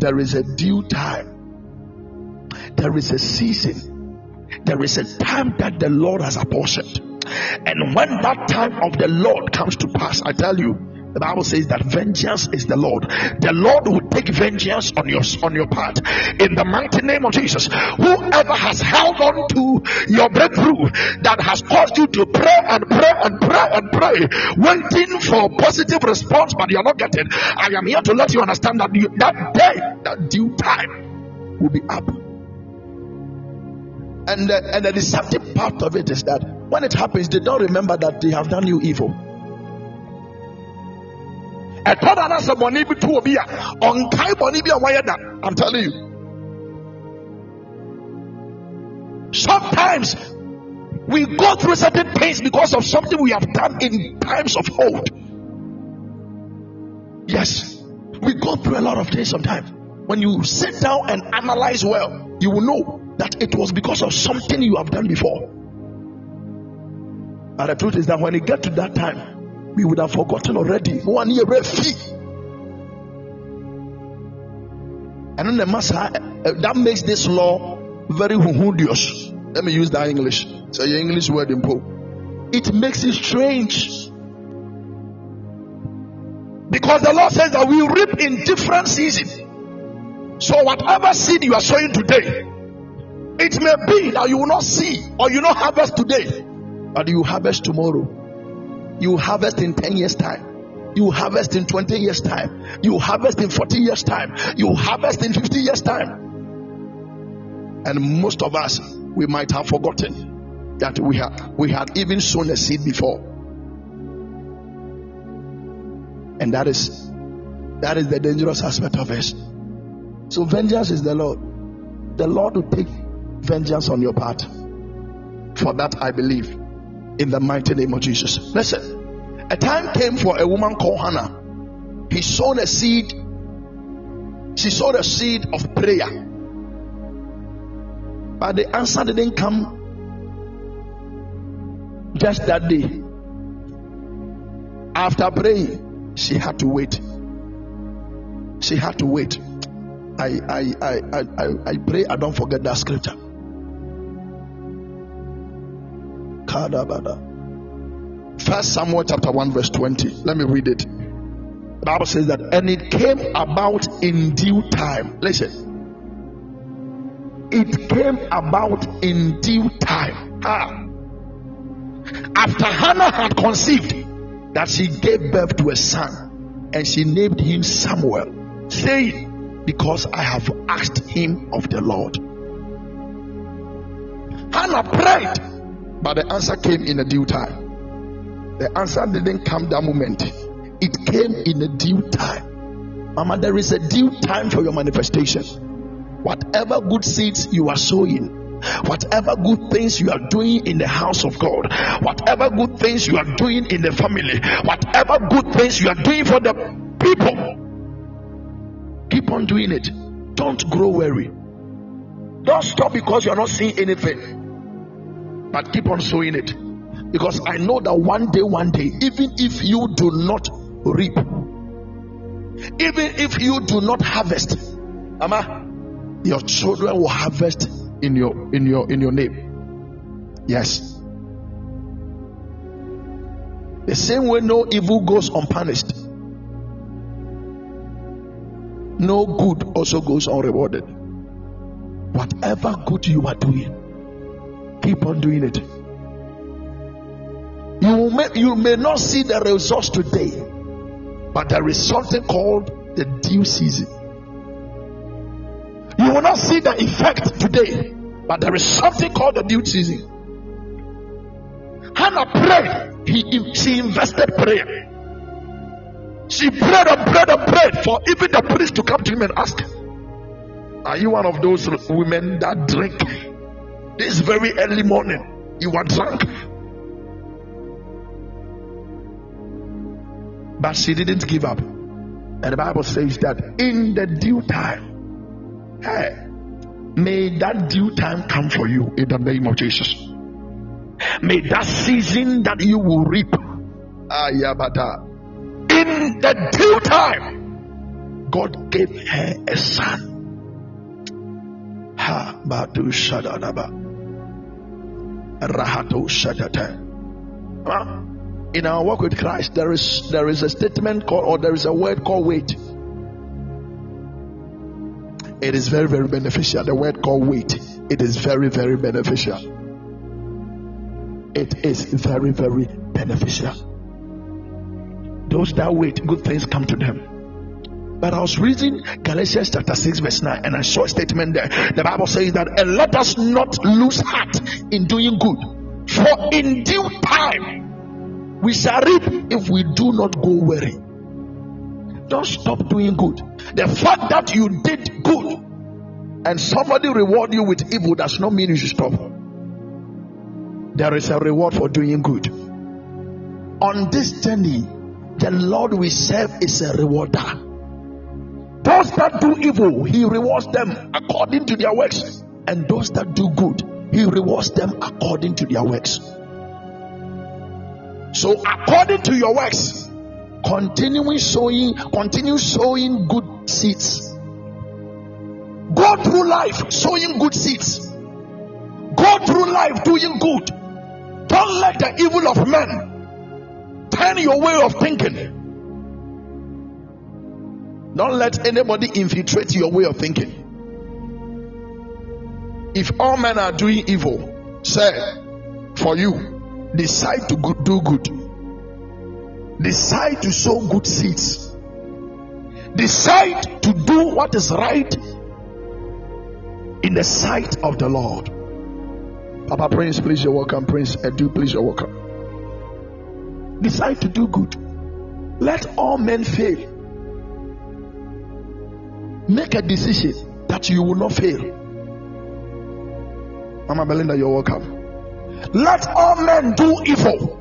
There is a due time, there is a season, there is a time that the Lord has apportioned. And when that time of the Lord comes to pass, I tell you, the Bible says that vengeance is the Lord. The Lord will take vengeance on your on your part in the mighty name of Jesus. Whoever has held on to your breakthrough that has caused you to pray and pray and pray and pray, waiting for positive response, but you're not getting. I am here to let you understand that you, that day, that due time, will be up. And the, and the deceptive part of it is that when it happens, they don't remember that they have done you evil ɛtɔ na sɛ bɔne bi to obi a ɔnkae bɔne bi a wɔyɛ da. I'm telling you. Sometimes we go through certain pains because of something we have done in times of old. Yes. We go through a lot of things sometimes. When you sit down and analyze well you will know that it was because of something you have done before. But the truth is that when you get to that time we would have forgotten already. One year fee. And then uh, that makes this law very huhudious. Let me use that English. So your English word in po. It makes it strange. Because the Lord says that we reap in different seasons. So whatever seed you are sowing today, it may be that you will not see or you will not harvest today, but you harvest tomorrow. You harvest in 10 years' time. You harvest in 20 years' time. You harvest in 40 years' time. You harvest in 50 years' time. And most of us, we might have forgotten that we had we had even sown a seed before. And that is that is the dangerous aspect of it. So vengeance is the Lord. The Lord will take vengeance on your part. For that I believe in the mighty name of Jesus. Listen, a time came for a woman called Hannah. He sowed a seed. She sowed a seed of prayer. But the answer didn't come just that day. After praying, she had to wait. She had to wait. I I I I I pray I don't forget that scripture. First Samuel chapter 1, verse 20. Let me read it. The Bible says that, and it came about in due time. Listen. It came about in due time. Ah. After Hannah had conceived, that she gave birth to a son, and she named him Samuel, saying, Because I have asked him of the Lord. Hannah prayed but the answer came in a due time. The answer didn't come that moment, it came in a due time. Mama, there is a due time for your manifestation. Whatever good seeds you are sowing, whatever good things you are doing in the house of God, whatever good things you are doing in the family, whatever good things you are doing for the people, keep on doing it. Don't grow weary. Don't stop because you are not seeing anything but keep on sowing it because I know that one day, one day, even if you do not reap, even if you do not harvest, Ama, your children will harvest in your in your in your name. Yes. The same way no evil goes unpunished, no good also goes unrewarded. Whatever good you are doing, Keep on doing it. You may, you may not see the results today, but there is something called the due season. You will not see the effect today, but there is something called the due season. Hannah prayed, he, she invested prayer. She prayed and prayed and prayed for even the priest to come to him and ask, Are you one of those women that drink this very early morning, you were drunk. But she didn't give up. And the Bible says that in the due time, hey, may that due time come for you in the name of Jesus. May that season that you will reap, ayabata, in the due time, God gave her a son. Ha. Rahato Shadata. In our walk with Christ, there is there is a statement called or there is a word called wait. It is very, very beneficial. The word called wait. It is very, very beneficial. It is very, very beneficial. Those that wait, good things come to them. But I was reading Galatians chapter 6, verse 9, and I saw a statement there. The Bible says that, and let us not lose heart in doing good, for in due time we shall reap if we do not go weary. Don't stop doing good. The fact that you did good and somebody reward you with evil does not mean you should stop. There is a reward for doing good. On this journey, the Lord we serve is a rewarder. Those that do evil, he rewards them according to their works. And those that do good, he rewards them according to their works. So, according to your works, continuing sowing, continue sowing good seeds. Go through life sowing good seeds. Go through life doing good. Don't let the evil of men turn your way of thinking. Don't let anybody infiltrate your way of thinking. If all men are doing evil, say for you, decide to do good. Decide to sow good seeds. Decide to do what is right in the sight of the Lord. Papa Prince, please, you're welcome. Prince Edu, please, you're welcome. Decide to do good. Let all men fail. Make a decision that you will not fail. Mama Belinda, you're welcome. Let all men do evil.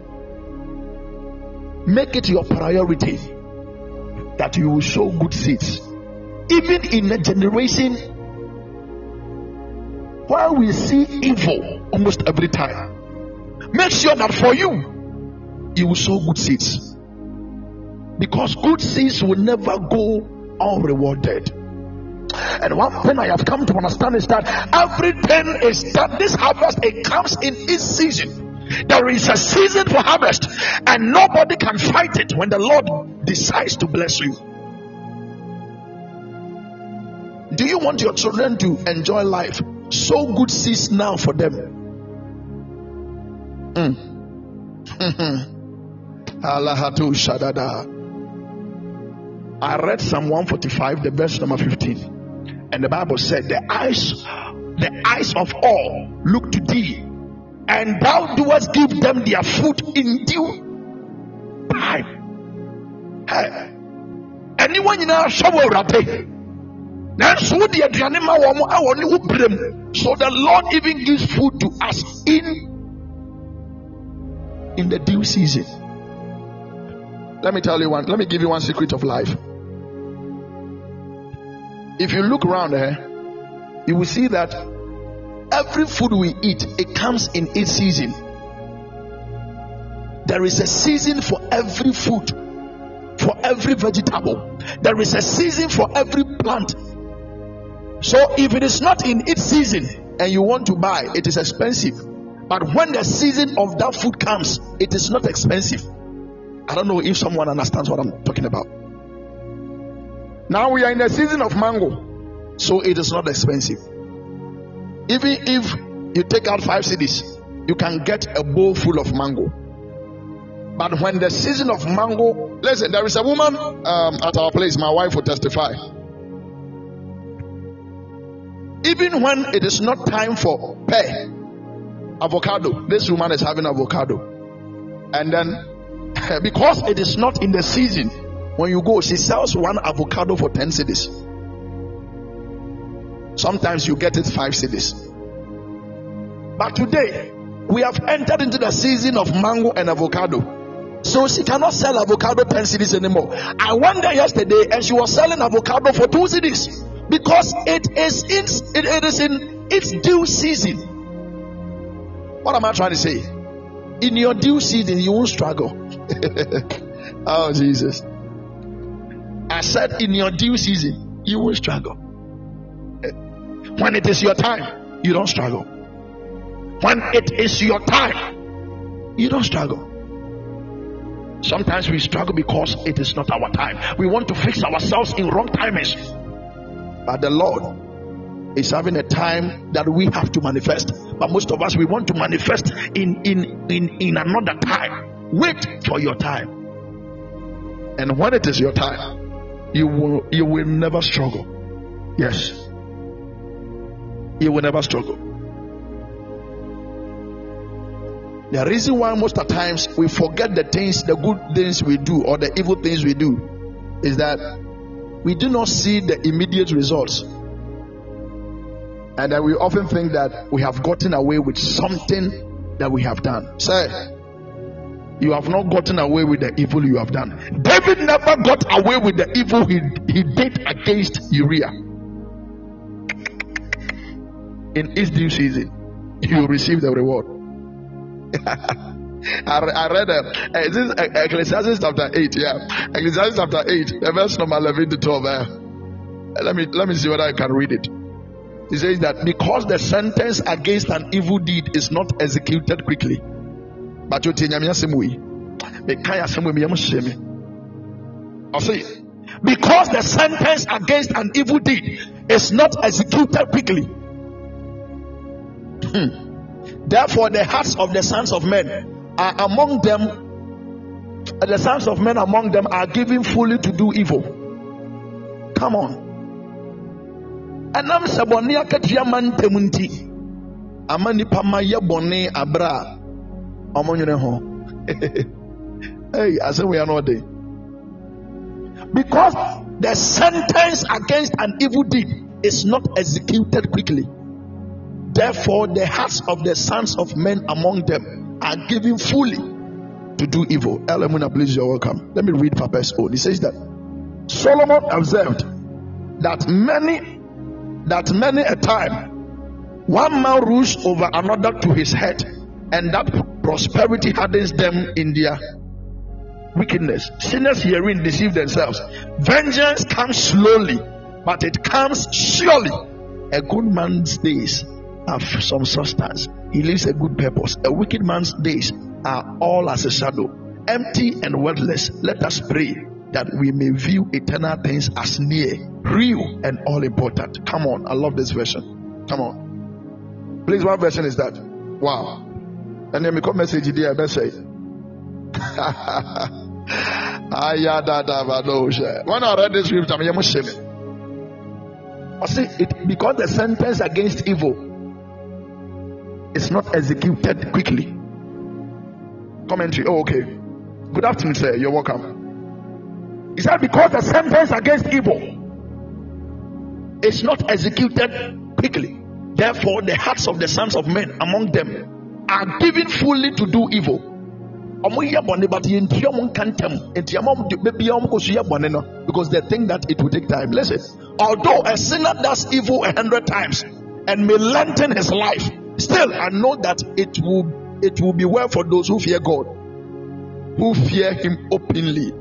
Make it your priority that you will show good seeds. Even in a generation where we see evil almost every time, make sure that for you, you will sow good seeds. Because good seeds will never go unrewarded. And one thing I have come to understand is that everything is that this harvest it comes in its season. There is a season for harvest, and nobody can fight it when the Lord decides to bless you. Do you want your children to enjoy life? Sow good seeds now for them. Mm. (laughs) I read Psalm 145, the verse number 15. And the Bible said, The eyes, the eyes of all look to thee, and thou doest give them their food in due time. Hey. Anyone in our show rate. nanso wode ma so the lord even gives food to us in in the due season let me tell you one let me give you one secret of life if you look around there, eh, you will see that every food we eat it comes in its season. There is a season for every food, for every vegetable. There is a season for every plant. So if it is not in its season and you want to buy, it is expensive. But when the season of that food comes, it is not expensive. I don't know if someone understands what I'm talking about. Now we are in the season of mango, so it is not expensive. Even if you take out five cedis, you can get a bowl full of mango. But when the season of mango, listen, there is a woman um, at our place, my wife will testify. Even when it is not time for pear, avocado, this woman is having avocado. And then, (laughs) because it is not in the season, when you go, she sells one avocado for 10 cedis. Sometimes you get it 5 cedis. But today, we have entered into the season of mango and avocado. So she cannot sell avocado 10 cedis anymore. I went there yesterday and she was selling avocado for 2 cedis because it is in, it, it is in its due season. What am I trying to say? In your due season, you won't struggle. (laughs) oh, Jesus. I said, in your due season, you will struggle. When it is your time, you don't struggle. When it is your time, you don't struggle. Sometimes we struggle because it is not our time. We want to fix ourselves in wrong timings. But the Lord is having a time that we have to manifest. But most of us we want to manifest in in in, in another time. Wait for your time. And when it is your time, you will you will never struggle. Yes. You will never struggle. The reason why most of times we forget the things, the good things we do, or the evil things we do, is that we do not see the immediate results. And then we often think that we have gotten away with something that we have done. Say, you have not gotten away with the evil you have done. David never got away with the evil he, he did against Uriah. In his due season, will receive the reward. (laughs) I, I, read uh, uh, this uh, Ecclesiastes chapter 8, yeah. Ecclesiastes chapter 8, the verse number 11 to 12. Uh, let me let me see whether I can read it. He says that because the sentence against an evil deed is not executed quickly, but you nyame asɛm wei meka yɛ asɛm wei meyɛm hyɛ me ɔse because the sentence against an evil deed is not executed quickly hmm. therefore the hearts of the sons of men are among them the sons of men among them are given fully to do evil. Come on. ɛnam sɛ bɔne akatua ma ntɛm nti ama nipa ma ɔmo nwene ho hey asɛm wei ano ɔde because the sentence against an evil deed is not executed quickly. Therefore the hearts of the sons of men among them are given fully to do evil. Elamuna please you're welcome. Let me read Papa's own. He says that Solomon observed that many that many a time one man rules over another to his head, and that prosperity hardens them in their wickedness. Sinners herein deceive themselves. Vengeance comes slowly, but it comes surely. A good man's days have some substance, he lives a good purpose. A wicked man's days are all as a shadow, empty and worthless. Let us pray that we may view eternal things as near, real, and all important. Come on, I love this version. Come on. Please, what version is that? Wow. We come message best say. (laughs) When I read this script, I'm ashamed. I see it because the sentence against evil is not executed quickly. Commentary. Oh, okay. Good afternoon, sir. You're welcome. He said, Because the sentence against evil is not executed quickly, therefore the hearts of the sons of men among them are given fully to do evil. Because they think that it will take time. Listen, although a sinner does evil a hundred times and may lengthen his life, still I know that it will it will be well for those who fear God, who fear Him openly.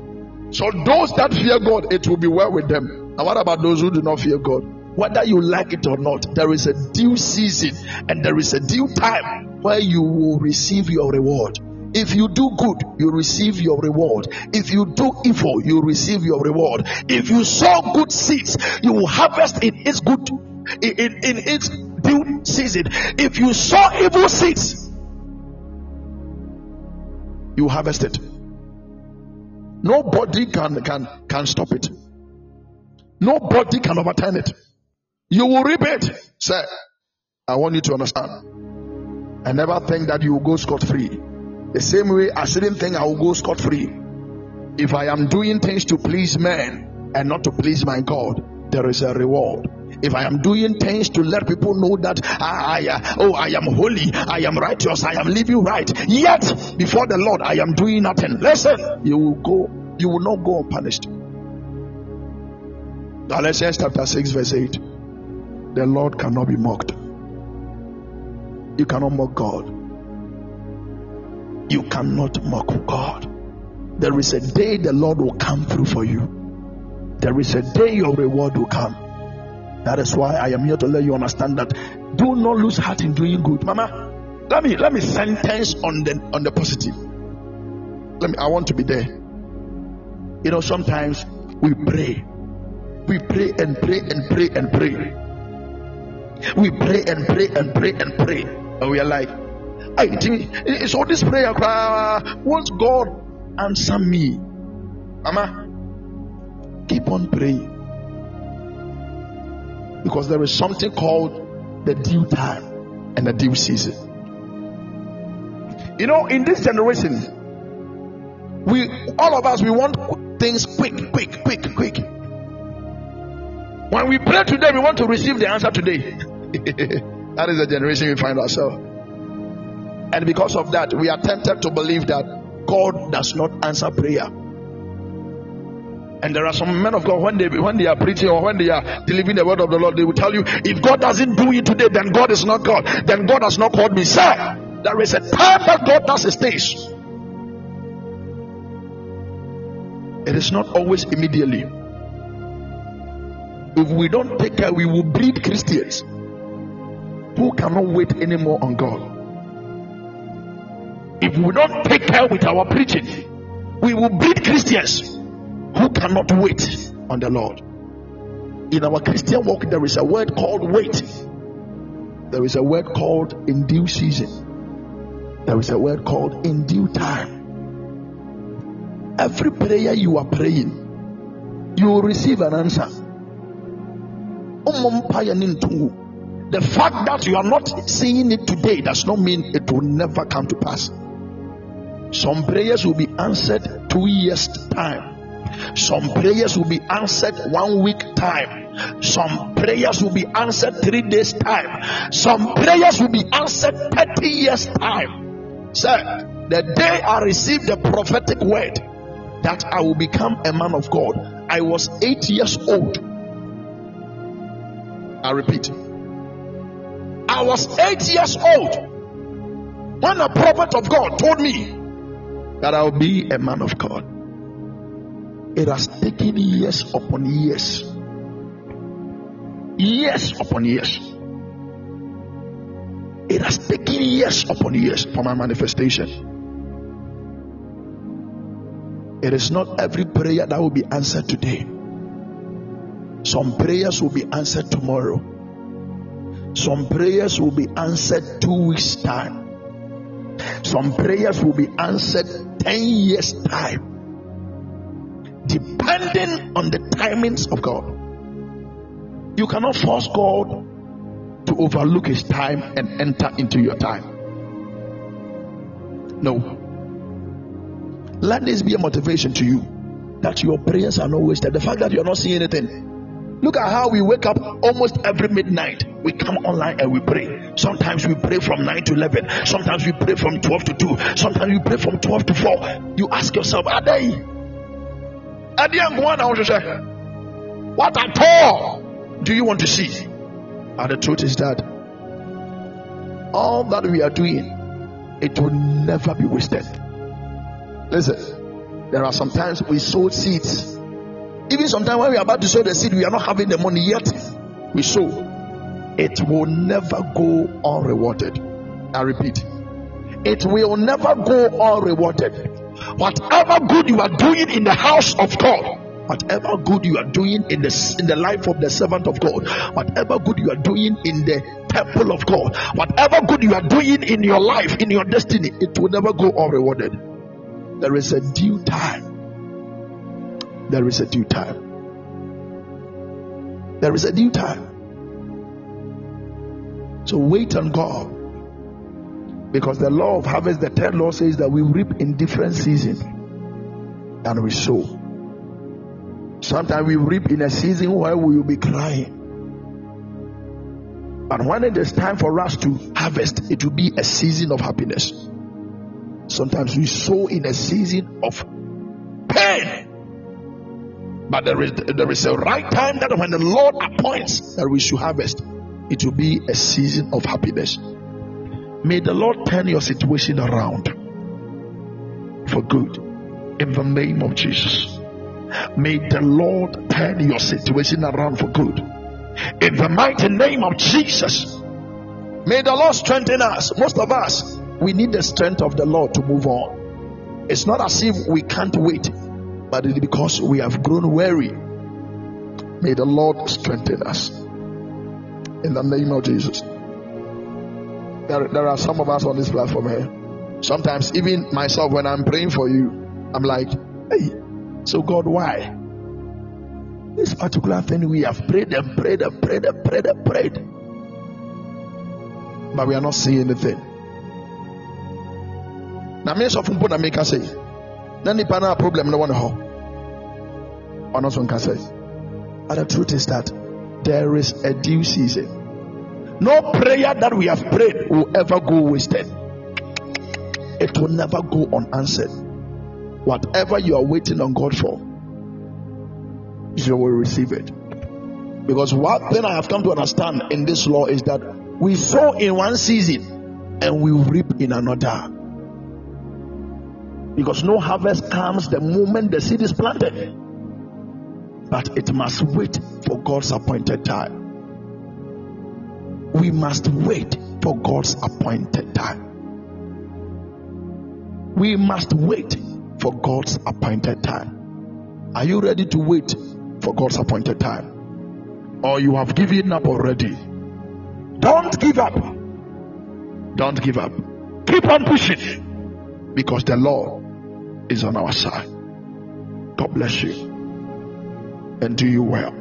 So those that fear God, it will be well with them. And what about those who do not fear God? Whether you like it or not, there is a due season and there is a due time where you will receive your reward. If you do good, you receive your reward. If you do evil, you receive your reward. If you sow good seeds, you will harvest in its good in, in, in its due season. If you sow evil seeds, you harvest it. Nobody can can can stop it. Nobody can overturn it. You will reap it. Sir, I want you to understand. I never think that you will go scot free. The same way I didn't think I will go scot free. If I am doing things to please men and not to please my God, there is a reward. If I am doing things to let people know that I, I, uh, oh I am holy, I am righteous, I am living right, yet before the Lord I am doing nothing. Listen, you will go, you will not go unpunished. Galatians chapter 6, verse 8. The Lord cannot be mocked. You cannot mock God. You cannot mock God. There is a day the Lord will come through for you. There is a day your reward will come. That is why I am here to let you understand that do not lose heart in doing good. Mama, let me let me sentence on the on the positive. Let me I want to be there. You know, sometimes we pray. We pray and pray and pray and pray. We pray and pray and pray and pray. And we are like, I think it's all this prayer. Won't God answer me? Mama, keep on praying because there is something called the due time and the due season. You know, in this generation, we all of us we want things quick, quick, quick, quick. When we pray today, we want to receive the answer today. (laughs) that is the generation we find ourselves. And because of that, we are tempted to believe that God does not answer prayer. And there are some men of God when they when they are preaching or when they are delivering the word of the Lord, they will tell you, if God doesn't do it today, then God is not God. Then God has not called me. Sir, there is a time that God does his things. It is not always immediately. If we don't take care, we will breed Christians who cannot wait anymore on God. If we don't take care with our preaching, we will breed Christians who cannot wait on the Lord. In our Christian walk, there is a word called wait. There is a word called in due season. There is a word called in due time. every prayer you are praying, you will receive an answer. The fact that you are not seeing it today does not mean it will never come to pass. Some prayers will be answered two years' time. Some prayers will be answered one week time. Some prayers will be answered three days' time. Some prayers will be answered 30 years' time. Sir, the day I received the prophetic word that I will become a man of God, I was eight years old. I repeat, I was eight years old when a prophet of God told me that I'll be a man of God. It has taken years upon years, years upon years. It has taken years upon years for my manifestation. It is not every prayer that will be answered today. Some prayers will be answered tomorrow. Some prayers will be answered two weeks' time. Some prayers will be answered 10 years' time, depending on the timings of God. You cannot force God to overlook His time and enter into your time. No. Let this be a motivation to you that your prayers are not wasted. The fact that you're not seeing anything Look at how we wake up almost every midnight. We come online and we pray. Sometimes we pray from 9 to 11. Sometimes we pray from 12 to 2. Sometimes we pray from 12 to 4. You ask yourself, are they? Are they what at all do you want to see? And the truth is that all that we are doing, it will never be wasted. Listen, there are sometimes we sow seeds even sometimes when we are about to sow the seed, we are not having the money yet. We sow. It will never go unrewarded. I repeat, it will never go unrewarded. Whatever good you are doing in the house of God, whatever good you are doing in the in the life of the servant of God, whatever good you are doing in the temple of God, whatever good you are doing in your life, in your destiny, it will never go unrewarded. There is a due time there is a due time. There is a due time. So wait on God. Because the law of harvest, the third law says that we reap in different seasons and we sow. Sometimes we reap in a season where we will be crying. But when it is time for us to harvest, it will be a season of happiness. Sometimes we sow in a season of pain. But there is there is a right time that when the Lord appoints that we should harvest, it will be a season of happiness. May the Lord turn your situation around for good in the name of Jesus. May the Lord turn your situation around for good in the mighty name of Jesus. May the Lord strengthen us. Most of us, we need the strength of the Lord to move on. It's not as if we can't wait but it is because we have grown weary. May the Lord strengthen us. In the name of Jesus. There, there are some of us on this platform here. Sometimes, even myself, when I'm praying for you, I'm like, hey, so God, why? This particular thing we have prayed and prayed and prayed and prayed and prayed. But we are not seeing anything. Now, na make us say nipa no a problem no wɔ ne hɔ ɔno nso but the truth is that there is a due season. No prayer that we have prayed will ever go wasted. It will never go unanswered. Whatever you are waiting on god for you will receive it. Because one thing i have come to understand in this law is that we sow in one season and we reap in another. Because no harvest comes the moment the seed is planted. But it must wait for God's appointed time. We must wait for God's appointed time. We must wait for God's appointed time. Are you ready to wait for God's appointed time? Or you have given up already? Don't give up. Don't give up. Keep on pushing because the Lord is on our side. God bless you and do you well.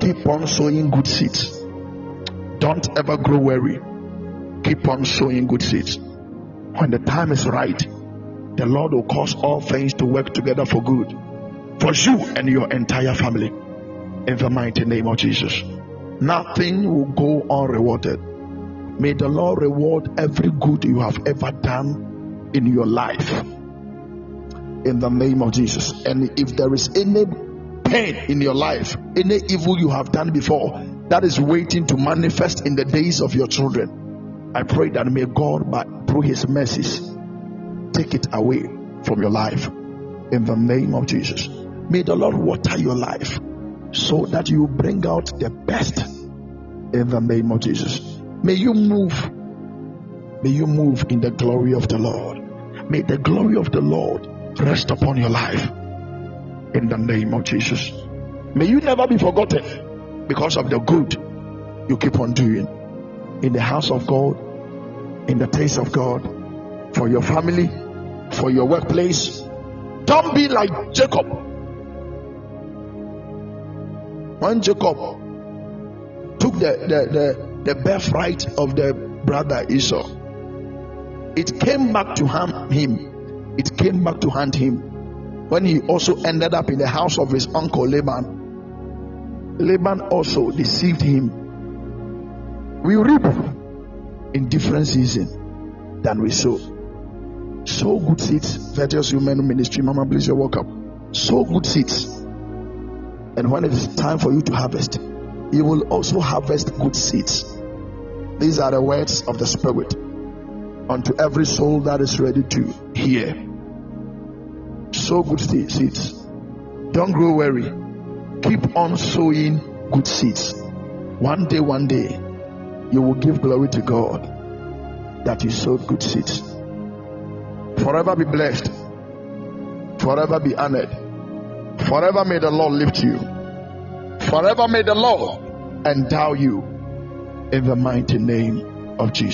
Keep on sowing good seeds. Don't ever grow weary. Keep on sowing good seeds. When the time is right, the Lord will cause all things to work together for good for you and your entire family. In the mighty name of Jesus. Nothing will go unrewarded. May the Lord reward every good you have ever done in your life. In the name of Jesus. And if there is any pain in your life, any evil you have done before that is waiting to manifest in the days of your children, I pray that may God, by, through His mercies, take it away from your life. In the name of Jesus. May the Lord water your life so that you bring out the best in the name of Jesus. May you move. May you move in the glory of the Lord. May the glory of the Lord rest upon your life in the name of Jesus. May you never be forgotten because of the good you keep on doing in the house of God, in the place of God, for your family, for your workplace. Don't be like Jacob. When Jacob took the, the, the, the birthright of the brother Esau, it came back to harm him. It came back to haunt him when he also ended up in the house of his uncle Laban. Laban also deceived him. We reap in different season than we sow. Sow good seeds. Virtuous Human Ministry, Mama, please, you're welcome. Sow good seeds. And when it is time for you to harvest, you will also harvest good seeds. These are the words of the Spirit unto every soul that is ready to hear. Sow good seeds. Don't grow weary. Keep on sowing good seeds. One day, one day, you will give glory to God that you sowed good seeds. Forever be blessed. Forever be honored. Forever may the Lord lift you. Forever may the Lord endow you in the mighty name of Jesus.